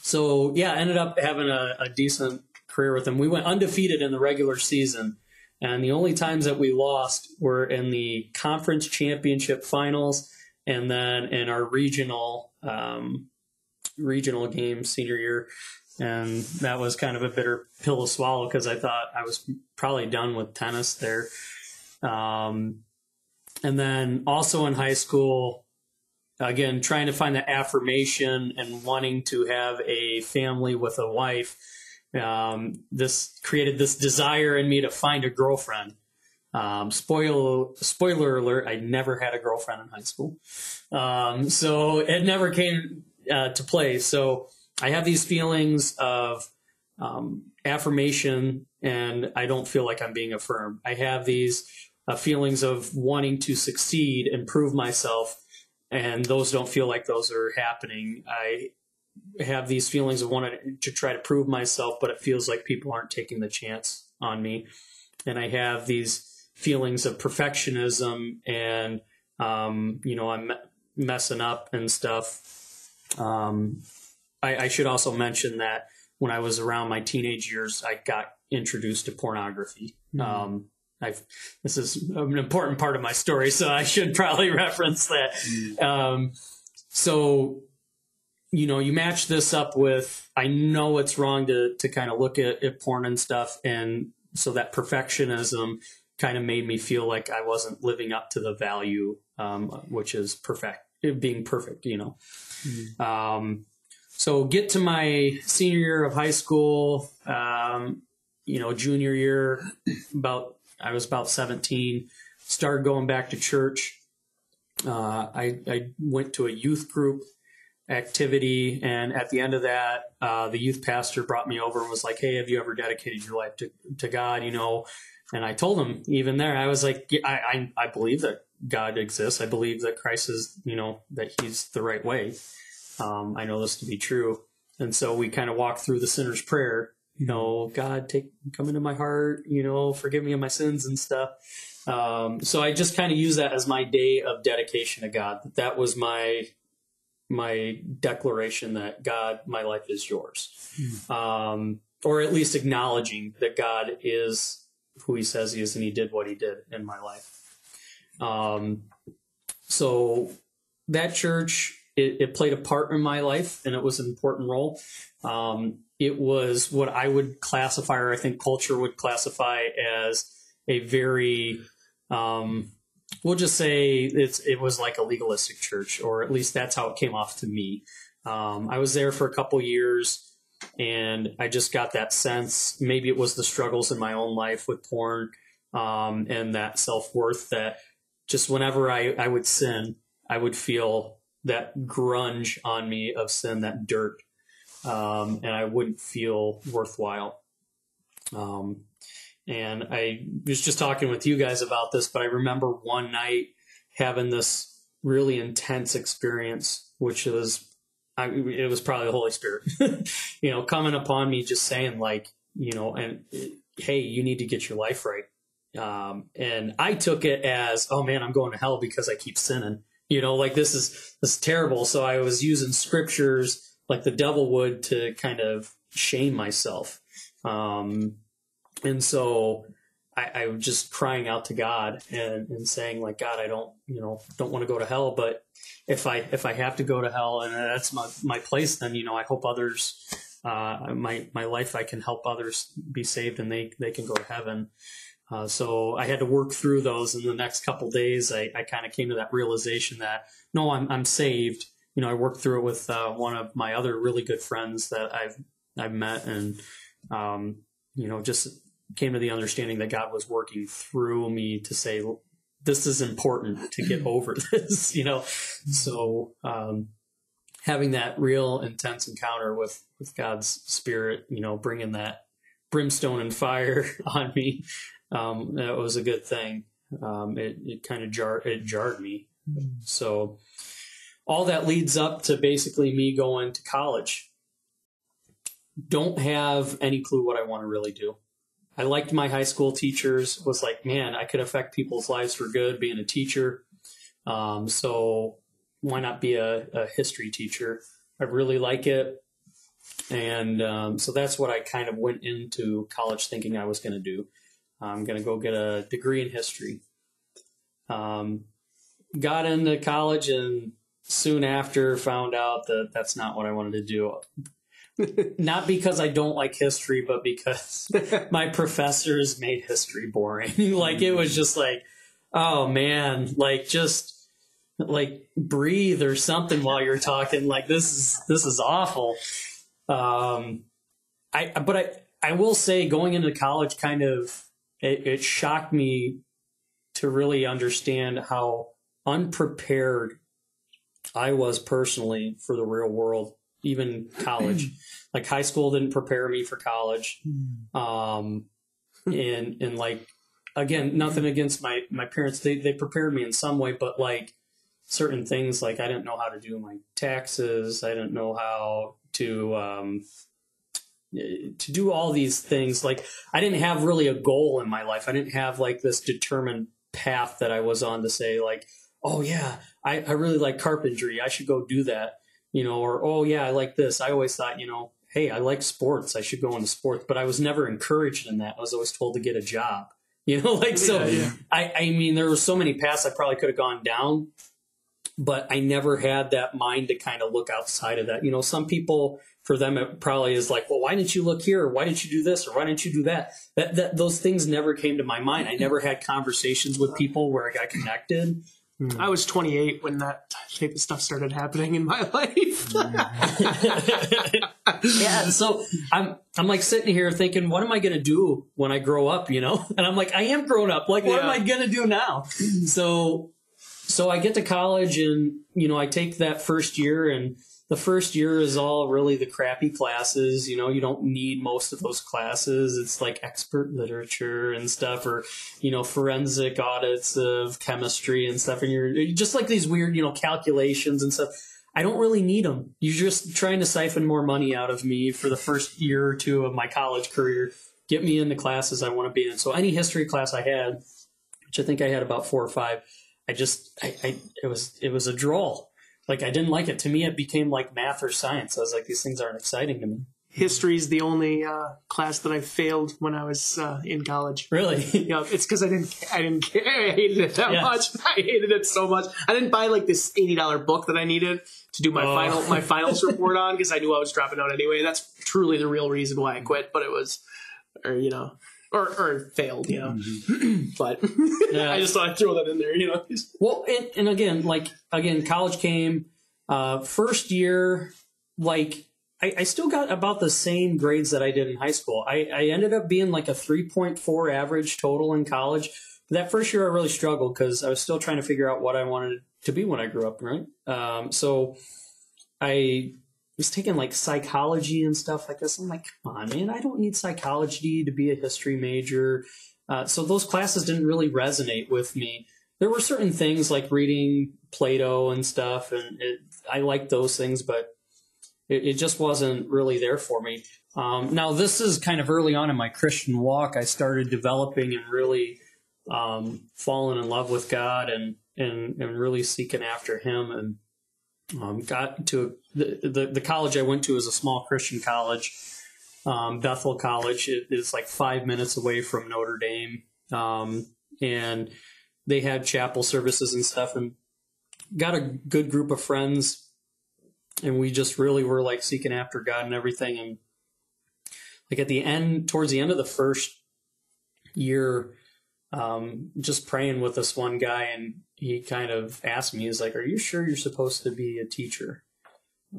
so yeah, ended up having a, a decent career with him. We went undefeated in the regular season. And the only times that we lost were in the conference championship finals and then in our regional um, regional game senior year. And that was kind of a bitter pill to swallow because I thought I was probably done with tennis there. Um, and then also in high school, again, trying to find the affirmation and wanting to have a family with a wife. Um, this created this desire in me to find a girlfriend. Um, spoiler spoiler alert: I never had a girlfriend in high school, um, so it never came uh, to play. So I have these feelings of um, affirmation, and I don't feel like I'm being affirmed. I have these uh, feelings of wanting to succeed and prove myself, and those don't feel like those are happening. I have these feelings of wanting to try to prove myself, but it feels like people aren't taking the chance on me. And I have these feelings of perfectionism and, um, you know, I'm me- messing up and stuff. Um, I, I should also mention that when I was around my teenage years, I got introduced to pornography. Um, I've, this is an important part of my story, so I should probably reference that. Um, so you know, you match this up with I know it's wrong to to kind of look at, at porn and stuff, and so that perfectionism kind of made me feel like I wasn't living up to the value, um, which is perfect, being perfect, you know. Um, so get to my senior year of high school, um, you know, junior year, about I was about seventeen, started going back to church. Uh, I I went to a youth group activity. And at the end of that, uh, the youth pastor brought me over and was like, Hey, have you ever dedicated your life to, to God? You know, and I told him even there, I was like, yeah, I, I, I believe that God exists. I believe that Christ is, you know, that he's the right way. Um, I know this to be true. And so we kind of walked through the sinner's prayer, you know, God, take, come into my heart, you know, forgive me of my sins and stuff. Um, so I just kind of use that as my day of dedication to God. That was my my declaration that God, my life is yours, um, or at least acknowledging that God is who He says He is, and He did what He did in my life. Um, so that church it, it played a part in my life, and it was an important role. Um, it was what I would classify, or I think culture would classify as a very um, we'll just say it's it was like a legalistic church, or at least that's how it came off to me. Um, I was there for a couple years, and I just got that sense. Maybe it was the struggles in my own life with porn um, and that self worth that just whenever I, I would sin, I would feel that grunge on me of sin, that dirt, um, and I wouldn't feel worthwhile. Um, and I was just talking with you guys about this, but I remember one night having this really intense experience, which was, I, it was probably the Holy Spirit, you know, coming upon me, just saying like, you know, and hey, you need to get your life right. Um, and I took it as, oh man, I'm going to hell because I keep sinning. You know, like this is this is terrible. So I was using scriptures like the devil would to kind of shame myself. Um, and so I, I was just crying out to God and, and saying like, God, I don't, you know, don't want to go to hell, but if I, if I have to go to hell and that's my, my place, then, you know, I hope others, uh, my, my life, I can help others be saved and they, they can go to heaven. Uh, so I had to work through those in the next couple days. I, I kind of came to that realization that no, I'm, I'm saved. You know, I worked through it with, uh, one of my other really good friends that I've, I've met and, um, you know, just came to the understanding that God was working through me to say, this is important to get over this, you know. So um, having that real intense encounter with with God's Spirit, you know, bringing that brimstone and fire on me, um, that was a good thing. Um, it it kind of jar it jarred me. So all that leads up to basically me going to college. Don't have any clue what I want to really do. I liked my high school teachers. Was like, man, I could affect people's lives for good being a teacher. Um, so why not be a, a, history teacher? I really like it, and um, so that's what I kind of went into college thinking I was going to do. I'm going to go get a degree in history. Um, got into college and soon after found out that that's not what I wanted to do. Not because I don't like history, but because my professors made history boring. like it was just like, oh man, like just like breathe or something while you're talking. Like this is this is awful. Um, I but I I will say going into college kind of it, it shocked me to really understand how unprepared I was personally for the real world, even college. like high school didn't prepare me for college. Um, and, and like, again, nothing against my, my parents. They, they prepared me in some way, but like certain things, like I didn't know how to do my taxes. I didn't know how to, um, to do all these things. Like I didn't have really a goal in my life. I didn't have like this determined path that I was on to say like, oh yeah, I, I really like carpentry. I should go do that. You know, or oh yeah, I like this. I always thought, you know, hey, I like sports. I should go into sports, but I was never encouraged in that. I was always told to get a job. You know, like so. Yeah, yeah. I, I mean, there were so many paths I probably could have gone down, but I never had that mind to kind of look outside of that. You know, some people for them it probably is like, well, why didn't you look here? Or why didn't you do this? Or why didn't you do that? That, that those things never came to my mind. I never had conversations with people where I got connected. Hmm. I was 28 when that type of stuff started happening in my life. yeah, so I'm I'm like sitting here thinking, what am I going to do when I grow up? You know, and I'm like, I am grown up. Like, what yeah. am I going to do now? so, so I get to college, and you know, I take that first year, and the first year is all really the crappy classes. You know, you don't need most of those classes. It's like expert literature and stuff, or you know, forensic audits of chemistry and stuff. And you're just like these weird, you know, calculations and stuff. I don't really need them. You're just trying to siphon more money out of me for the first year or two of my college career. Get me in the classes I want to be in. So any history class I had, which I think I had about four or five, I just, I, I it was, it was a drawl like I didn't like it. To me, it became like math or science. I was like, these things aren't exciting to me. History is the only uh, class that I failed when I was uh, in college. Really? yeah, it's because I didn't. I didn't care. I hated it that yeah. much. I hated it so much. I didn't buy like this eighty dollar book that I needed to do my oh. final my finals report on because I knew I was dropping out anyway. That's truly the real reason why I quit. But it was, or you know, or, or failed, you know. Mm-hmm. but yeah. I just thought I'd throw that in there, you know. well, and, and again, like again, college came uh, first year, like I, I, still got about the same grades that I did in high school. I, I ended up being like a three point four average total in college. That first year, I really struggled because I was still trying to figure out what I wanted to be when I grew up, right? Um, so I was taking like psychology and stuff like this. I'm like, come on, man, I don't need psychology to be a history major. Uh, so those classes didn't really resonate with me. There were certain things like reading Plato and stuff, and it, I liked those things, but it, it, just wasn't really there for me. Um, now, this is kind of early on in my Christian walk. I started developing and really um, falling in love with God and, and, and really seeking after Him and um, got to the, the, the college I went to is a small Christian college, um, Bethel College. It is like five minutes away from Notre Dame, um, and they had chapel services and stuff. And got a good group of friends, and we just really were like seeking after God and everything. And like at the end, towards the end of the first year, um, just praying with this one guy, and he kind of asked me, he's like, Are you sure you're supposed to be a teacher?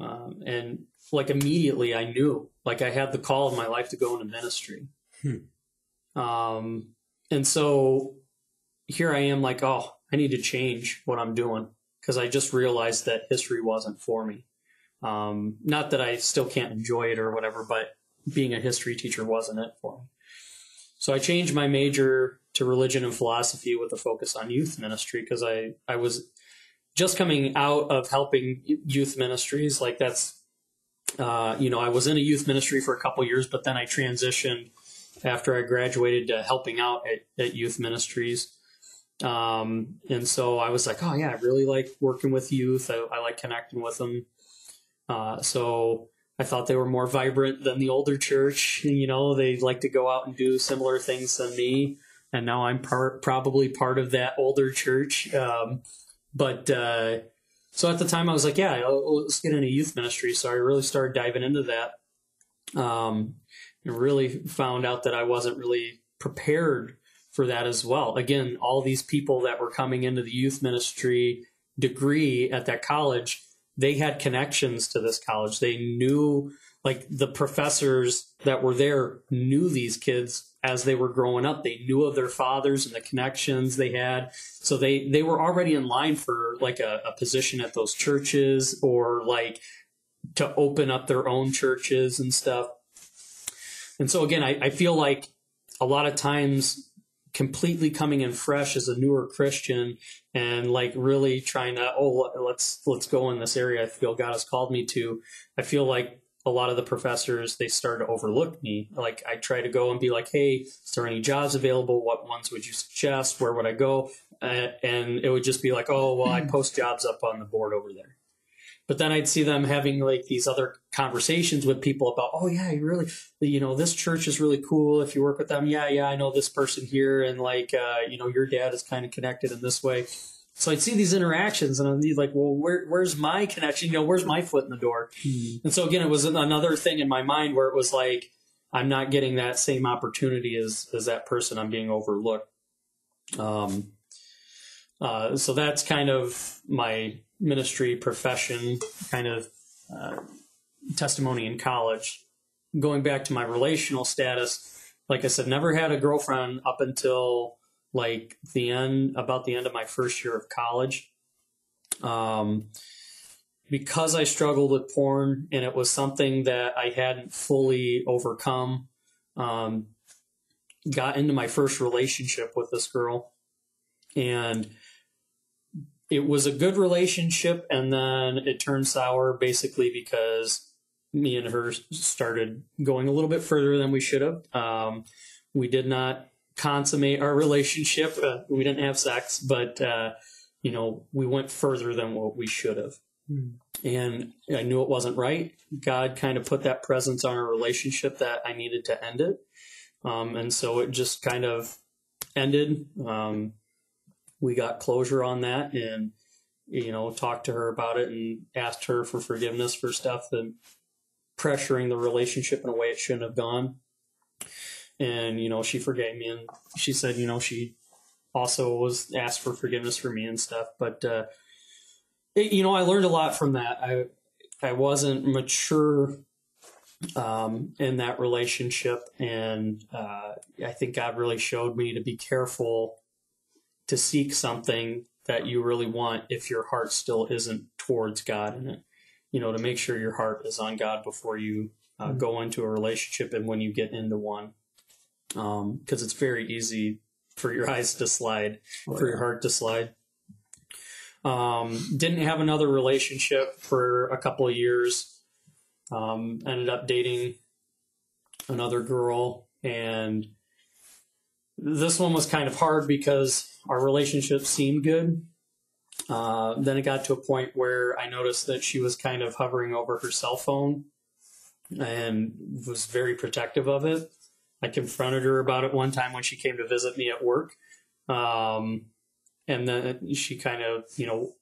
Um, and like immediately I knew, like I had the call of my life to go into ministry. Hmm. Um, and so here I am like, oh, I need to change what I'm doing because I just realized that history wasn't for me. Um, not that I still can't enjoy it or whatever, but being a history teacher wasn't it for me. So I changed my major to religion and philosophy with a focus on youth ministry because I, I was just coming out of helping youth ministries. Like that's, uh, you know, I was in a youth ministry for a couple years, but then I transitioned after I graduated to helping out at, at youth ministries. Um, and so I was like, oh yeah, I really like working with youth. I, I like connecting with them. Uh, so I thought they were more vibrant than the older church. You know, they like to go out and do similar things than me. And now I'm part, probably part of that older church. Um, but uh, so at the time, I was like, yeah, let's get into youth ministry. So I really started diving into that. Um, and really found out that I wasn't really prepared for that as well. Again, all these people that were coming into the youth ministry degree at that college they had connections to this college. They knew, like, the professors that were there knew these kids as they were growing up. They knew of their fathers and the connections they had. So they, they were already in line for, like, a, a position at those churches or, like, to open up their own churches and stuff. And so, again, I, I feel like a lot of times completely coming in fresh as a newer Christian and like really trying to oh let's let's go in this area I feel God has called me to. I feel like a lot of the professors they started to overlook me. Like I try to go and be like, hey, is there any jobs available? What ones would you suggest? Where would I go? Uh, and it would just be like, oh well, I post jobs up on the board over there. But then I'd see them having like these other conversations with people about, oh yeah, you really, you know, this church is really cool. If you work with them, yeah, yeah, I know this person here, and like, uh, you know, your dad is kind of connected in this way. So I'd see these interactions, and I'd be like, well, where, where's my connection? You know, where's my foot in the door? Hmm. And so again, it was another thing in my mind where it was like, I'm not getting that same opportunity as as that person. I'm being overlooked. Um, uh, so that's kind of my ministry profession kind of uh, testimony in college. Going back to my relational status, like I said, never had a girlfriend up until like the end, about the end of my first year of college. Um, because I struggled with porn and it was something that I hadn't fully overcome, um, got into my first relationship with this girl and it was a good relationship, and then it turned sour basically because me and her started going a little bit further than we should have. Um, we did not consummate our relationship. Uh, we didn't have sex, but uh, you know, we went further than what we should have. Mm. And I knew it wasn't right. God kind of put that presence on our relationship that I needed to end it. Um, and so it just kind of ended. Um, we got closure on that and you know talked to her about it and asked her for forgiveness for stuff that pressuring the relationship in a way it shouldn't have gone and you know she forgave me and she said you know she also was asked for forgiveness for me and stuff but uh it, you know i learned a lot from that i i wasn't mature um, in that relationship and uh, i think god really showed me to be careful to seek something that you really want if your heart still isn't towards God in it. You know, to make sure your heart is on God before you uh, mm-hmm. go into a relationship and when you get into one. Because um, it's very easy for your eyes to slide, oh, for yeah. your heart to slide. Um, didn't have another relationship for a couple of years. Um, ended up dating another girl and this one was kind of hard because our relationship seemed good. Uh, then it got to a point where I noticed that she was kind of hovering over her cell phone and was very protective of it. I confronted her about it one time when she came to visit me at work. Um, and then she kind of, you know,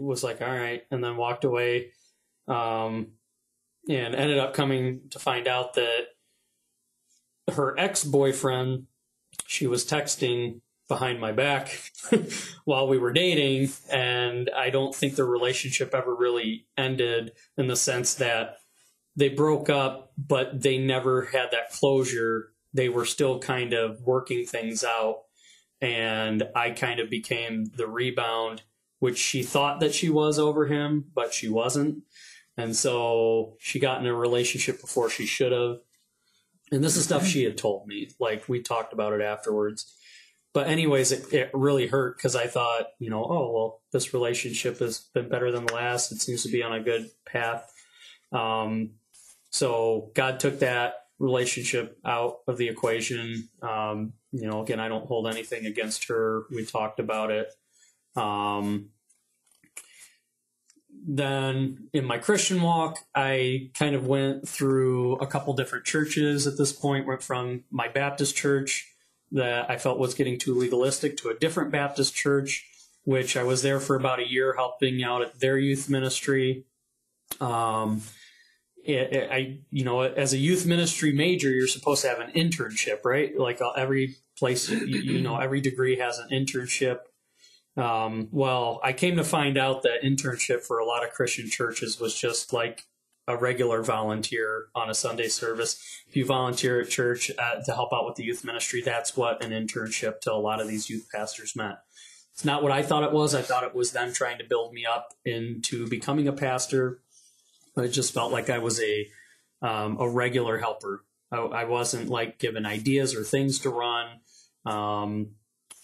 was like, all right, and then walked away. Um, and ended up coming to find out that her ex boyfriend she was texting behind my back while we were dating. And I don't think the relationship ever really ended in the sense that they broke up, but they never had that closure. They were still kind of working things out. and I kind of became the rebound, which she thought that she was over him, but she wasn't. And so she got in a relationship before she should have. And this is stuff she had told me. Like we talked about it afterwards. But anyways, it, it really hurt because I thought, you know, oh well, this relationship has been better than the last. It seems to be on a good path. Um, so God took that relationship out of the equation. Um, you know, again, I don't hold anything against her. We talked about it. Um, then in my Christian walk, I kind of went through a couple different churches at this point. Went from my Baptist church that I felt was getting too legalistic to a different Baptist church, which I was there for about a year helping out at their youth ministry. Um, it, I, you know, as a youth ministry major, you're supposed to have an internship, right? Like uh, every place, you, you know, every degree has an internship. Um, well, I came to find out that internship for a lot of Christian churches was just like a regular volunteer on a Sunday service. If you volunteer at church uh, to help out with the youth ministry, that's what an internship to a lot of these youth pastors meant. It's not what I thought it was. I thought it was them trying to build me up into becoming a pastor but it just felt like I was a um, a regular helper. I, I, wasn't like given ideas or things to run. Um,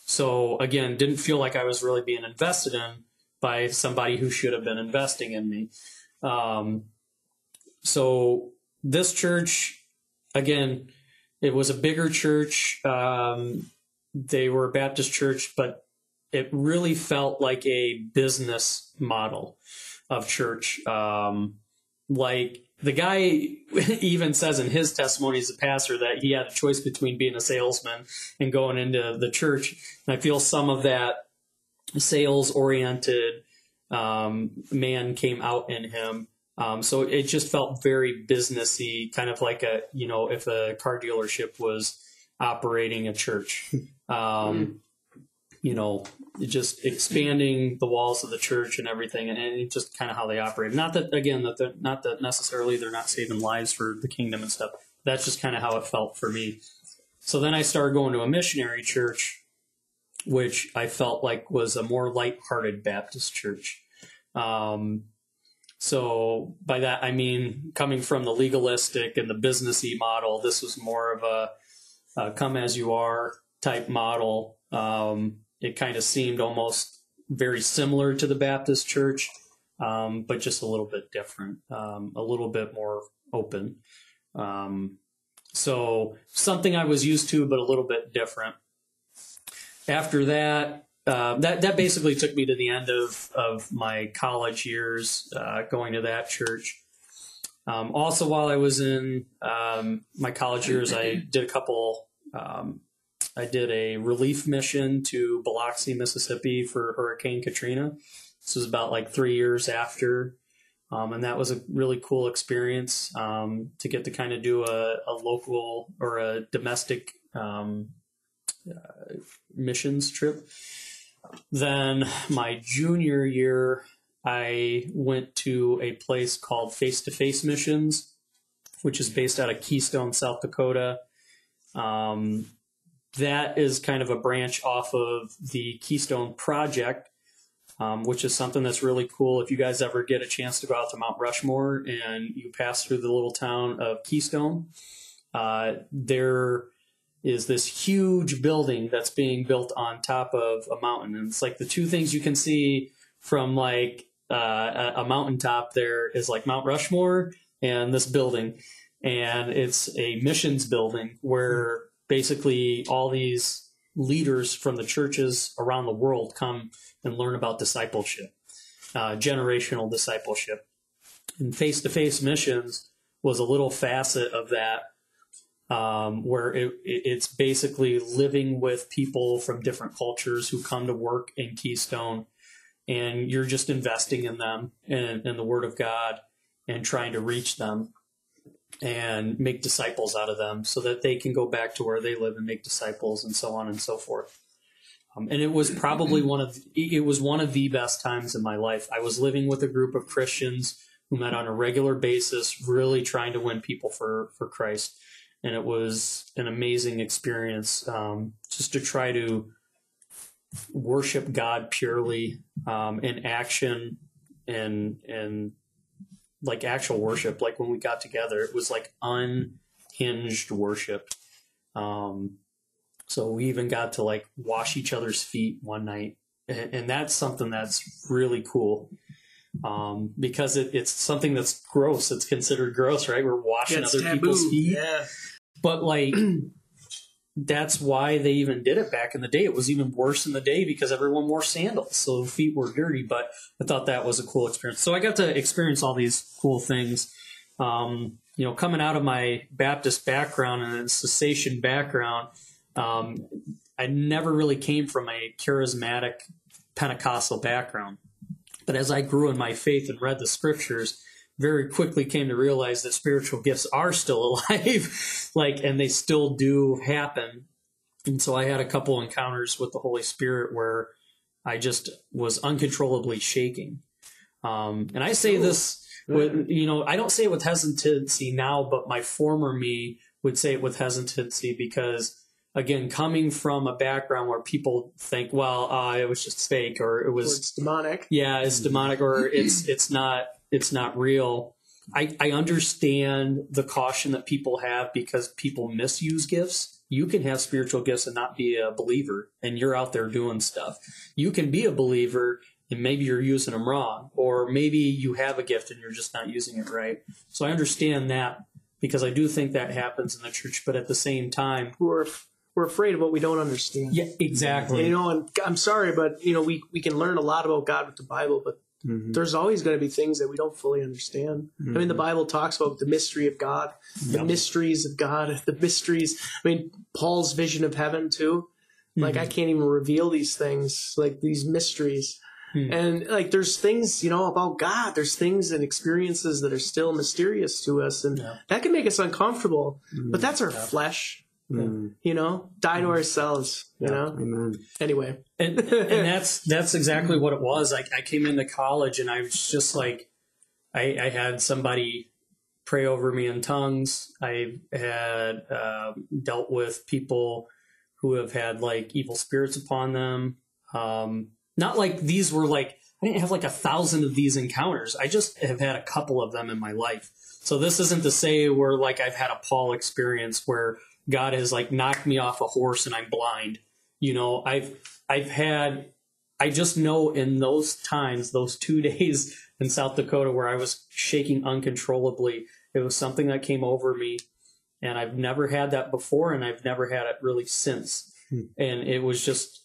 so again, didn't feel like I was really being invested in by somebody who should have been investing in me. Um, so this church, again, it was a bigger church. Um, they were a Baptist church, but it really felt like a business model of church. Um, like the guy even says in his testimony as a pastor that he had a choice between being a salesman and going into the church. And I feel some of that sales oriented um, man came out in him. Um, so it just felt very businessy, kind of like a you know if a car dealership was operating a church. Um, mm you know, just expanding the walls of the church and everything, and, and just kind of how they operate. Not that again, that they're, not that necessarily they're not saving lives for the kingdom and stuff. That's just kind of how it felt for me. So then I started going to a missionary church, which I felt like was a more light-hearted Baptist church. Um, so by that I mean coming from the legalistic and the businessy model, this was more of a, a come as you are type model. Um, it kind of seemed almost very similar to the Baptist church, um, but just a little bit different, um, a little bit more open. Um, so something I was used to, but a little bit different. After that, uh, that that basically took me to the end of of my college years, uh, going to that church. Um, also, while I was in um, my college years, I did a couple I did a relief mission to Biloxi, Mississippi for Hurricane Katrina. This was about like three years after. Um, and that was a really cool experience um, to get to kind of do a, a, local or a domestic um, uh, missions trip. Then my junior year, I went to a place called Face to Face Missions, which is based out of Keystone, South Dakota. Um, that is kind of a branch off of the Keystone Project, um, which is something that's really cool. If you guys ever get a chance to go out to Mount Rushmore and you pass through the little town of Keystone, uh, there is this huge building that's being built on top of a mountain. And it's like the two things you can see from like uh, a mountaintop there is like Mount Rushmore and this building. And it's a missions building where basically all these leaders from the churches around the world come and learn about discipleship, uh, generational discipleship. And face to face missions was a little facet of that, um, where it, it's basically living with people from different cultures who come to work in Keystone, and you're just investing in them and in the Word of God and trying to reach them and make disciples out of them so that they can go back to where they live and make disciples and so on and so forth. Um, and it was probably one of it was one of the best times in my life. I was living with a group of Christians who met on a regular basis, really trying to win people for for Christ, and it was an amazing experience um, just to try to worship God purely um, in action and and like actual worship. Like when we got together, it was like unhinged worship. Um, so we even got to like wash each other's feet one night, and, and that's something that's really cool. Um, because it, it's something that's gross. It's considered gross, right? We're washing Yeah, other taboo. people's feet Yeah. but like that's why they even did it back in the day. It was even worse in the day because everyone wore sandals so feet were dirty but i thought that was a cool experience. So i got to experience all these cool things. Um, you know coming out of my baptist background and cessation background um, i never really came from a charismatic pentecostal background. But as i grew in my faith and read the scriptures very quickly came to realize that spiritual gifts are still alive like and they still do happen. And so i had a couple encounters with the holy spirit where i just was uncontrollably shaking. Um, and i say this with you know i don't say it with hesitancy now but my former me would say it with hesitancy because again coming from a background where people think well uh, it was just fake or it Or was it's demonic. yeah it's demonic or it's it's not it's not real. I, I understand the caution that people have because people misuse gifts. You can have spiritual gifts and not be a believer and you're out there doing stuff. You can be a believer and maybe you're using them wrong or maybe you have a gift and you're just not using it right. So i understand that because i do think that happens in the church but at the same time We're we're afraid of what we don't understand. yeah exactly. You know, and I'm sorry, but you know, we we can learn a lot about God with the Bible, but Mm-hmm. there's always going to be things that we don't fully understand. I mean, the Bible talks about the mystery of God, the Yep. mysteries of God, the mysteries. I mean, Paul's vision of heaven too. Like I can't even reveal these things, like these mysteries. Hmm. And like there's things, you know, about God. There's things and experiences that are still mysterious to us and Yeah. that can make us uncomfortable. But that's our flesh, Mm-hmm. you know? Die to ourselves, you know? Amen. Anyway. and, and that's that's exactly what it was. I, I came into college and I was just like, I, I had somebody pray over me in tongues. I had um dealt with people who have had like evil spirits upon them. Um, not like these were like I didn't have like a thousand of these encounters. I just have had a couple of them in my life. So this isn't to say where like I've had a Paul experience where God has like knocked me off a horse and I'm blind. You know, I've I've had I just know in those times, those two days in South Dakota where I was shaking uncontrollably, it was something that came over me. And I've never had that before and I've never had it really since. Hmm. And it was just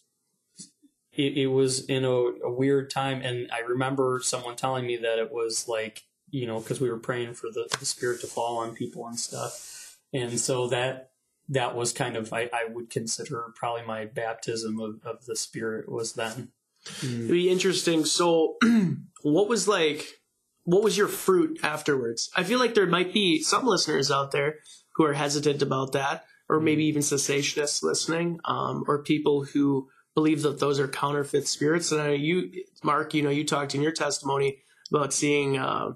it, it was in a, a weird time and I remember someone telling me that it was like, you know, because we were praying for the, the spirit to fall on people and stuff. And so that that was kind of I, I would consider probably my baptism of, of the spirit was then. It'd be interesting. So, what was like, what was your fruit afterwards? I feel like there might be some listeners out there who are hesitant about that, or maybe even cessationists listening, um, or people who believe that those are counterfeit spirits. And I know you, Mark, you know, you talked in your testimony about seeing, uh,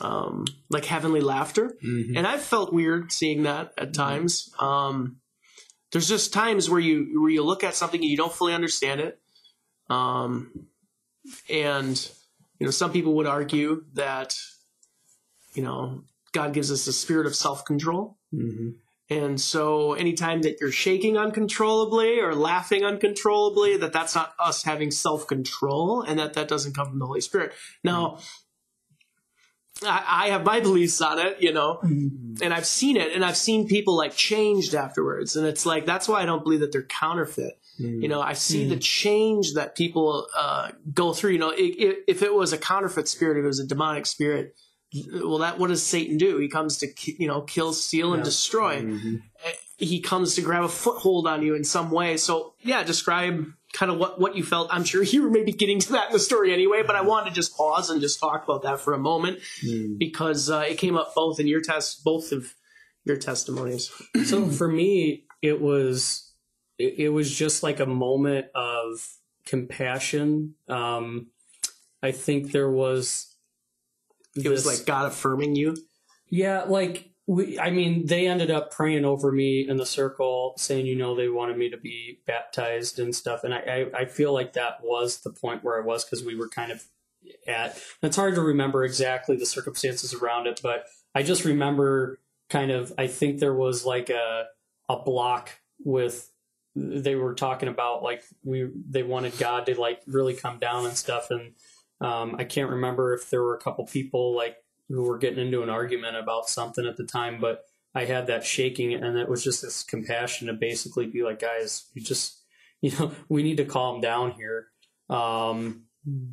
um, like heavenly laughter. Mhm. and I've felt weird seeing that at times. Um, there's just times where you where you look at something and you don't fully understand it, um, and you know some people would argue that you know God gives us a spirit of self control, Mhm. and so anytime that you're shaking uncontrollably or laughing uncontrollably, that that's not us having self control, and that that doesn't come from the Holy Spirit. Now. I, I have my beliefs on it, you know, and I've seen it, and I've seen people like changed afterwards, and it's like that's why I don't believe that they're counterfeit. Mm. You know, I see the change that people uh, go through. You know, i i if it was a counterfeit spirit, if it was a demonic spirit, well, that what does Satan do? He comes to you know kill, steal, and Yeah. destroy. Mhm. He comes to grab a foothold on you in some way. So yeah, describe kind of what what you felt. I'm sure you were maybe getting to that in the story anyway, but I wanted to just pause and just talk about that for a moment Mm. because uh, it came up both in your test, both of your testimonies. So for me, it was it, it was just like a moment of compassion. Um, I think there was It was like God affirming you. Yeah, like we, I mean, they ended up praying over me in the circle, saying, you know, they wanted me to be baptized and stuff. And I, I, I feel like that was the point where I was because we were kind of at. It's hard to remember exactly the circumstances around it, but I just remember kind of. I think there was like a a block with. They were talking about like we they wanted God to like really come down and stuff, and um, I can't remember if there were a couple people like who were getting into an argument about something at the time, but I had that shaking, and it was just this compassion to basically be like, guys, you just, you know, we need to calm down here. Um,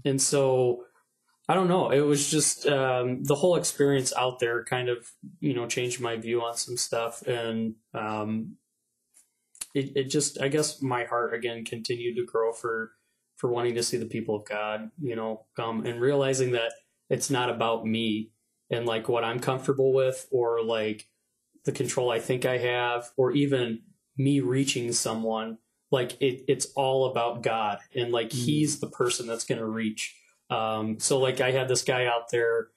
and so I don't know. It was just um, the whole experience out there kind of, you know, changed my view on some stuff, and um, it, it just, I guess, my heart again continued to grow for for wanting to see the people of God, you know, come and realizing that it's not about me and like what I'm comfortable with or like the control I think I have or even me reaching someone like it, it's all about God and like mm. he's the person that's going to reach. Um, so like I had this guy out there,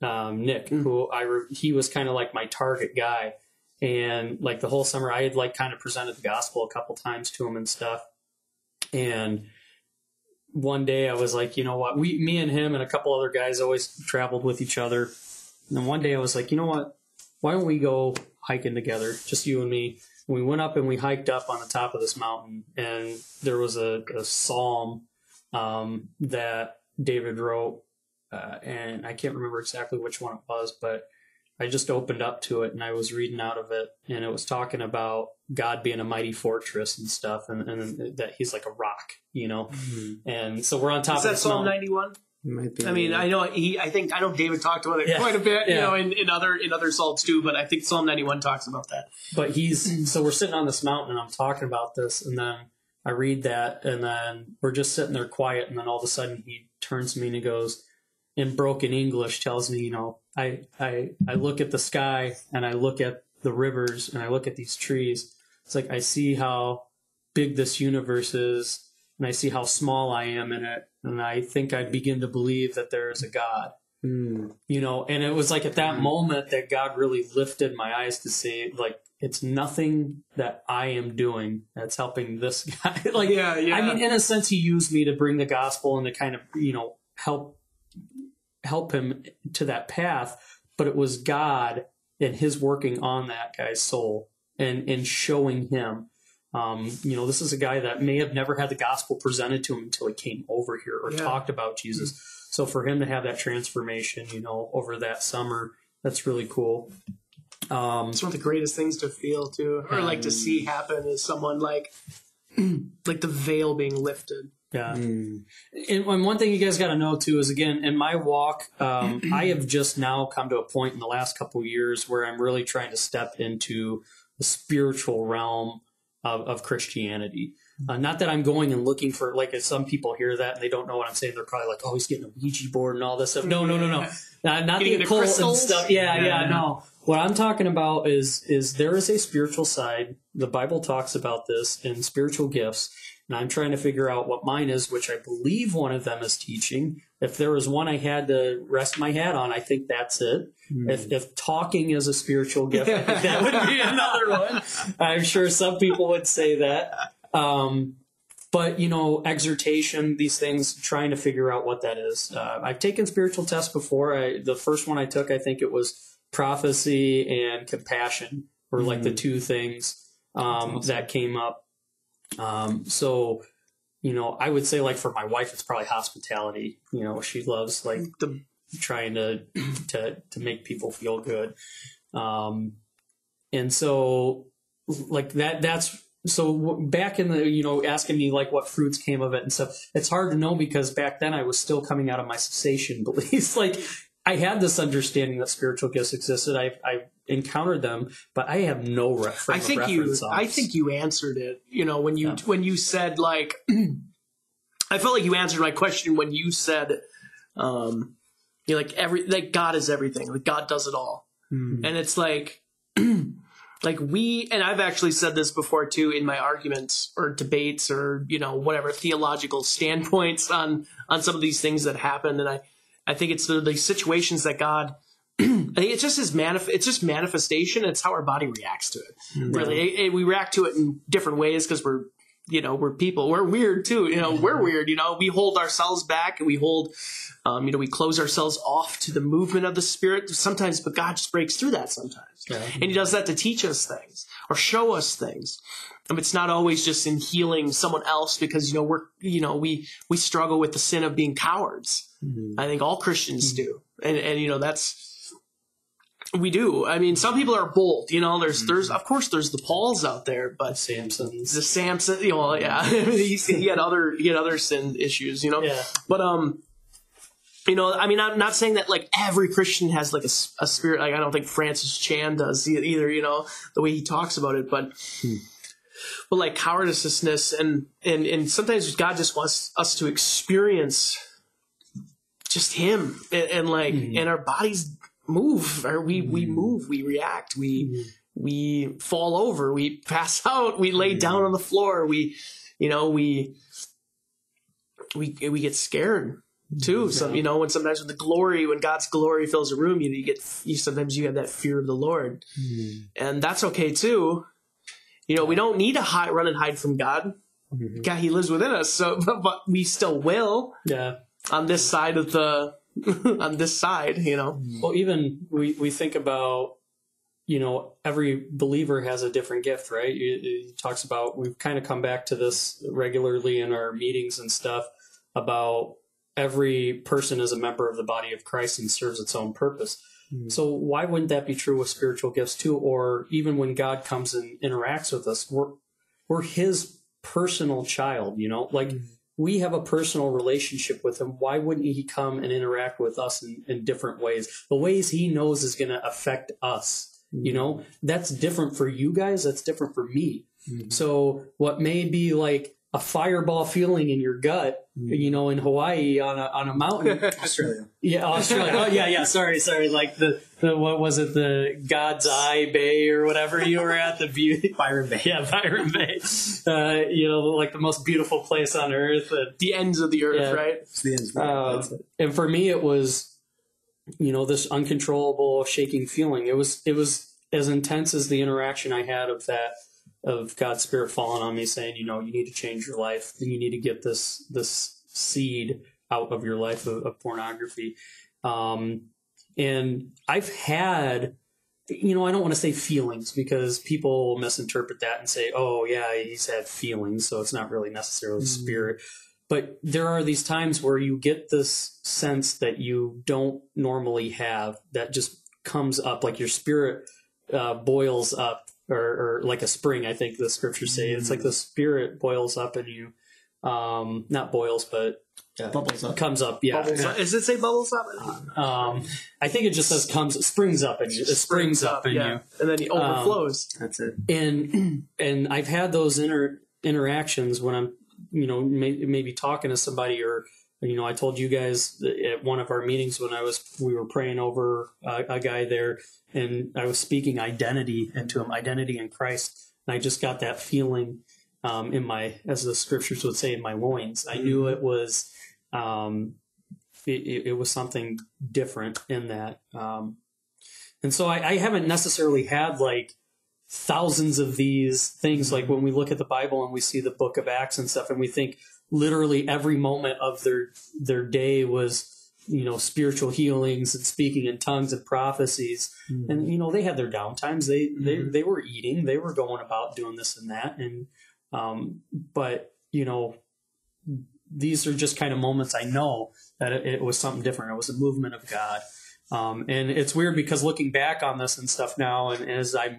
um, Nick, mm. who I, re- he was kind of like my target guy. And like the whole summer I had like kind of presented the gospel a couple times to him and stuff. And one day I was like, you know what, we, me and him and a couple other guys always traveled with each other. And then one day I was like, you know what? Why don't we go hiking together, just you and me? And we went up and we hiked up on the top of this mountain, and there was a, a psalm um, that David wrote, uh, and I can't remember exactly which one it was, but I just opened up to it and I was reading out of it, and it was talking about God being a mighty fortress and stuff, and, and that He's like a rock, you know. Mm-hmm. And so we're on top. Is that Psalm ninety one? I mean, I know he. I think I know David talked about it yeah. quite a bit, yeah. you know, in, in other in other psalms too. But I think Psalm ninety one talks about that. But he's so we're sitting on this mountain, and I'm talking about this, and then I read that, and then we're just sitting there quiet, and then all of a sudden he turns to me and he goes, in broken English, tells me, you know, I I I look at the sky and I look at the rivers and I look at these trees. It's like I see how big this universe is, and I see how small I am in it and I think I begin to believe that there is a God. Mm. You know, and it was like at that mm. moment that God really lifted my eyes to see, like, it's nothing that I am doing that's helping this guy. like, yeah, yeah. I mean, in a sense, he used me to bring the gospel and to kind of, you know, help help him to that path. But it was God and His working on that guy's soul and and showing him um, you know, this is a guy that may have never had the gospel presented to him until he came over here or yeah. talked about Jesus. So for him to have that transformation, you know, over that summer, that's really cool. Um, it's one of the greatest things to feel too, or like to see happen is someone like, like the veil being lifted. Yeah. Mm. And, one thing you guys got to know too is again, in my walk, um, I have just now come to a point in the last couple years where I'm really trying to step into the spiritual realm of, of Christianity. Uh, not that I'm going and looking for like if some people hear that and they don't know what I'm saying, they're probably like, "Oh, he's getting a Ouija board and all this stuff." No, no, no, no, not, not the occult and stuff. Yeah, yeah, yeah, no. What I'm talking about is is there is a spiritual side. The Bible talks about this in spiritual gifts, and I'm trying to figure out what mine is, which I believe one of them is teaching. If there was one I had to rest my hat on, I think that's it. Mm. If, if talking is a spiritual gift, that would be another one. I'm sure some people would say that. Um, but you know, exhortation, these things, trying to figure out what that is. Uh, I've taken spiritual tests before. I, the first one I took, I think it was prophecy and compassion were mm. like the hmm. two things um, awesome. that came up. Um, so you know, I would say like for my wife, it's probably hospitality. You know, she loves like the trying to to to make people feel good, um, and so like that. That's so back in the you know asking me like what fruits came of it and stuff. It's hard to know because back then I was still coming out of my cessation beliefs. like I had this understanding that spiritual gifts existed. I I encountered them, but I have no reference. I think you. I think you answered it. You know when you yeah. when you said like. I felt like you answered my question when you said, um, you know, like every like God is everything. Like God does it all, mm-hmm. and it's like. like we and I've actually said this before too in my arguments or debates or you know whatever theological standpoints on on some of these things that happen and I I think it's the, the situations that God it's just his manif- it's just manifestation. It's how our body reacts to it. Really, It- it- we react to it in different ways because we're you know we're people. We're weird too. You know, we're weird. You know, we hold ourselves back and we hold. Um, you know, we close ourselves off to the movement of the spirit sometimes, but God just breaks through that sometimes. Yeah. And he does that to teach us things or show us things. Um, it's not always just in healing someone else because you know we're you know we we struggle with the sin of being cowards. I think all Christians do, and and you know that's we do. I mean, some people are bold. You know, there's there's mm-hmm. of course there's the Pauls out there, but Samson's. the Samson, you know, well, yeah, He's, he had other he had other sin issues. You know, Yeah. but um. You know, I mean, I'm not saying that like every Christian has like a spirit. Like I don't think Francis Chan does either. You know, the way he talks about it, but hmm. but like cowardiceness and and and sometimes God just wants us to experience just Him and, and like hmm. and our bodies move or we we mm. move we react we mm. we fall over we pass out we lay mm. down on the floor we you know we we we get scared too. Mm-hmm. Some you know when sometimes when the glory when god's glory fills a room you, you get you sometimes you have that fear of the lord. And that's okay too. You know we don't need to hide run and hide from god. Mm-hmm. God he lives within us so but, but we still will Yeah. on this side of the on this side you know Well, even we, we think about, you know, every believer has a different gift, right? It talks about, we've kind of come back to this regularly in our meetings and stuff about every person is a member of the body of Christ and serves its own purpose. Hmm. So why wouldn't that be true with spiritual gifts too? Or even when God comes and interacts with us, we're, we're his personal child, you know, like hmm. We have a personal relationship with him. Why wouldn't he come and interact with us in, in different ways? The ways he knows is going to affect us. You mm-hmm. know, that's different for you guys. That's different for me. Mm-hmm. So what may be like a fireball feeling in your gut, mm-hmm. you know, in Hawaii on a, on a mountain. Australia. yeah, Australia. Oh yeah, yeah. Sorry, sorry. Like the, the, what was it? The God's Eye Bay or whatever you were at the beauty. Byron Bay. Yeah, Byron Bay. Uh, you know, like the most beautiful place on earth. And, the ends of the earth Yeah. right It's the end. uh, it. and for me, it was, you know, this uncontrollable shaking feeling. It was, it was as intense as the interaction I had of that, of God's Spirit falling on me, saying, you know, you need to change your life. You need to get this this seed out of your life of, of pornography. Um, and I've had, you know, I don't want to say feelings because people misinterpret that and say, oh, yeah, he's had feelings, so it's not really necessarily spirit. But there are these times where you get this sense that you don't normally have that just comes up, like your spirit uh, boils up, or, or like a spring, I think the scriptures say. It's like the spirit boils up in you. Um, not boils, but uh, Bubbles up. comes up. Yeah. bubbles up. Does it say bubbles up? Um, I think it just says comes, springs up in you. It springs up in yeah. you. and then he overflows. That's it. and and I've had those inter interactions when I'm you know may, maybe talking to somebody or you know I told you guys at one of our meetings when I was we were praying over a, a guy there and I was speaking identity into him identity in Christ and I just got that feeling um, in my as the scriptures would say in my loins. I knew it was um, it, it, was something different in that um, and so I, I haven't necessarily had like thousands of these things. Like when we look at the bible and we see the book of acts and stuff and we think literally every moment of their their day was you know spiritual healings and speaking in tongues and prophecies. And you know they had their downtimes. They they, they were eating. They were going about doing this and that. And um but you know these are just kind of moments i know that it, it was something different. It was a movement of god. Um, and it's weird because looking back on this and stuff now and as i'm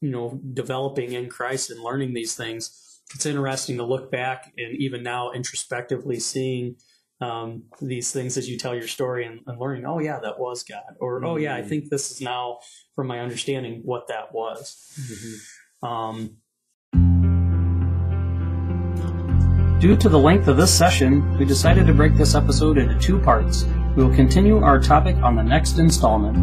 you know developing in christ and learning these things it's interesting to look back and even now introspectively seeing um, these things as you tell your story and, and learning oh yeah that was god or oh yeah i think this is now from my understanding what that was. Um, Due to the length of this session, we decided to break this episode into two parts. We will continue our topic on the next installment.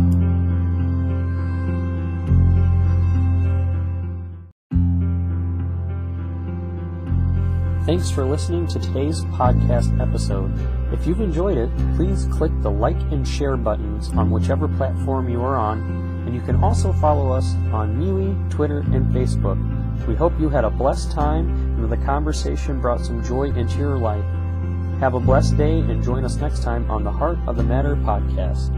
Thanks for listening to today's podcast episode. If you've enjoyed it, please click the like and share buttons on whichever platform you are on, and you can also follow us on MeWe, Twitter, and Facebook. We hope you had a blessed time and the conversation brought some joy into your life. Have a blessed day and join us next time on the Heart of the Matter podcast.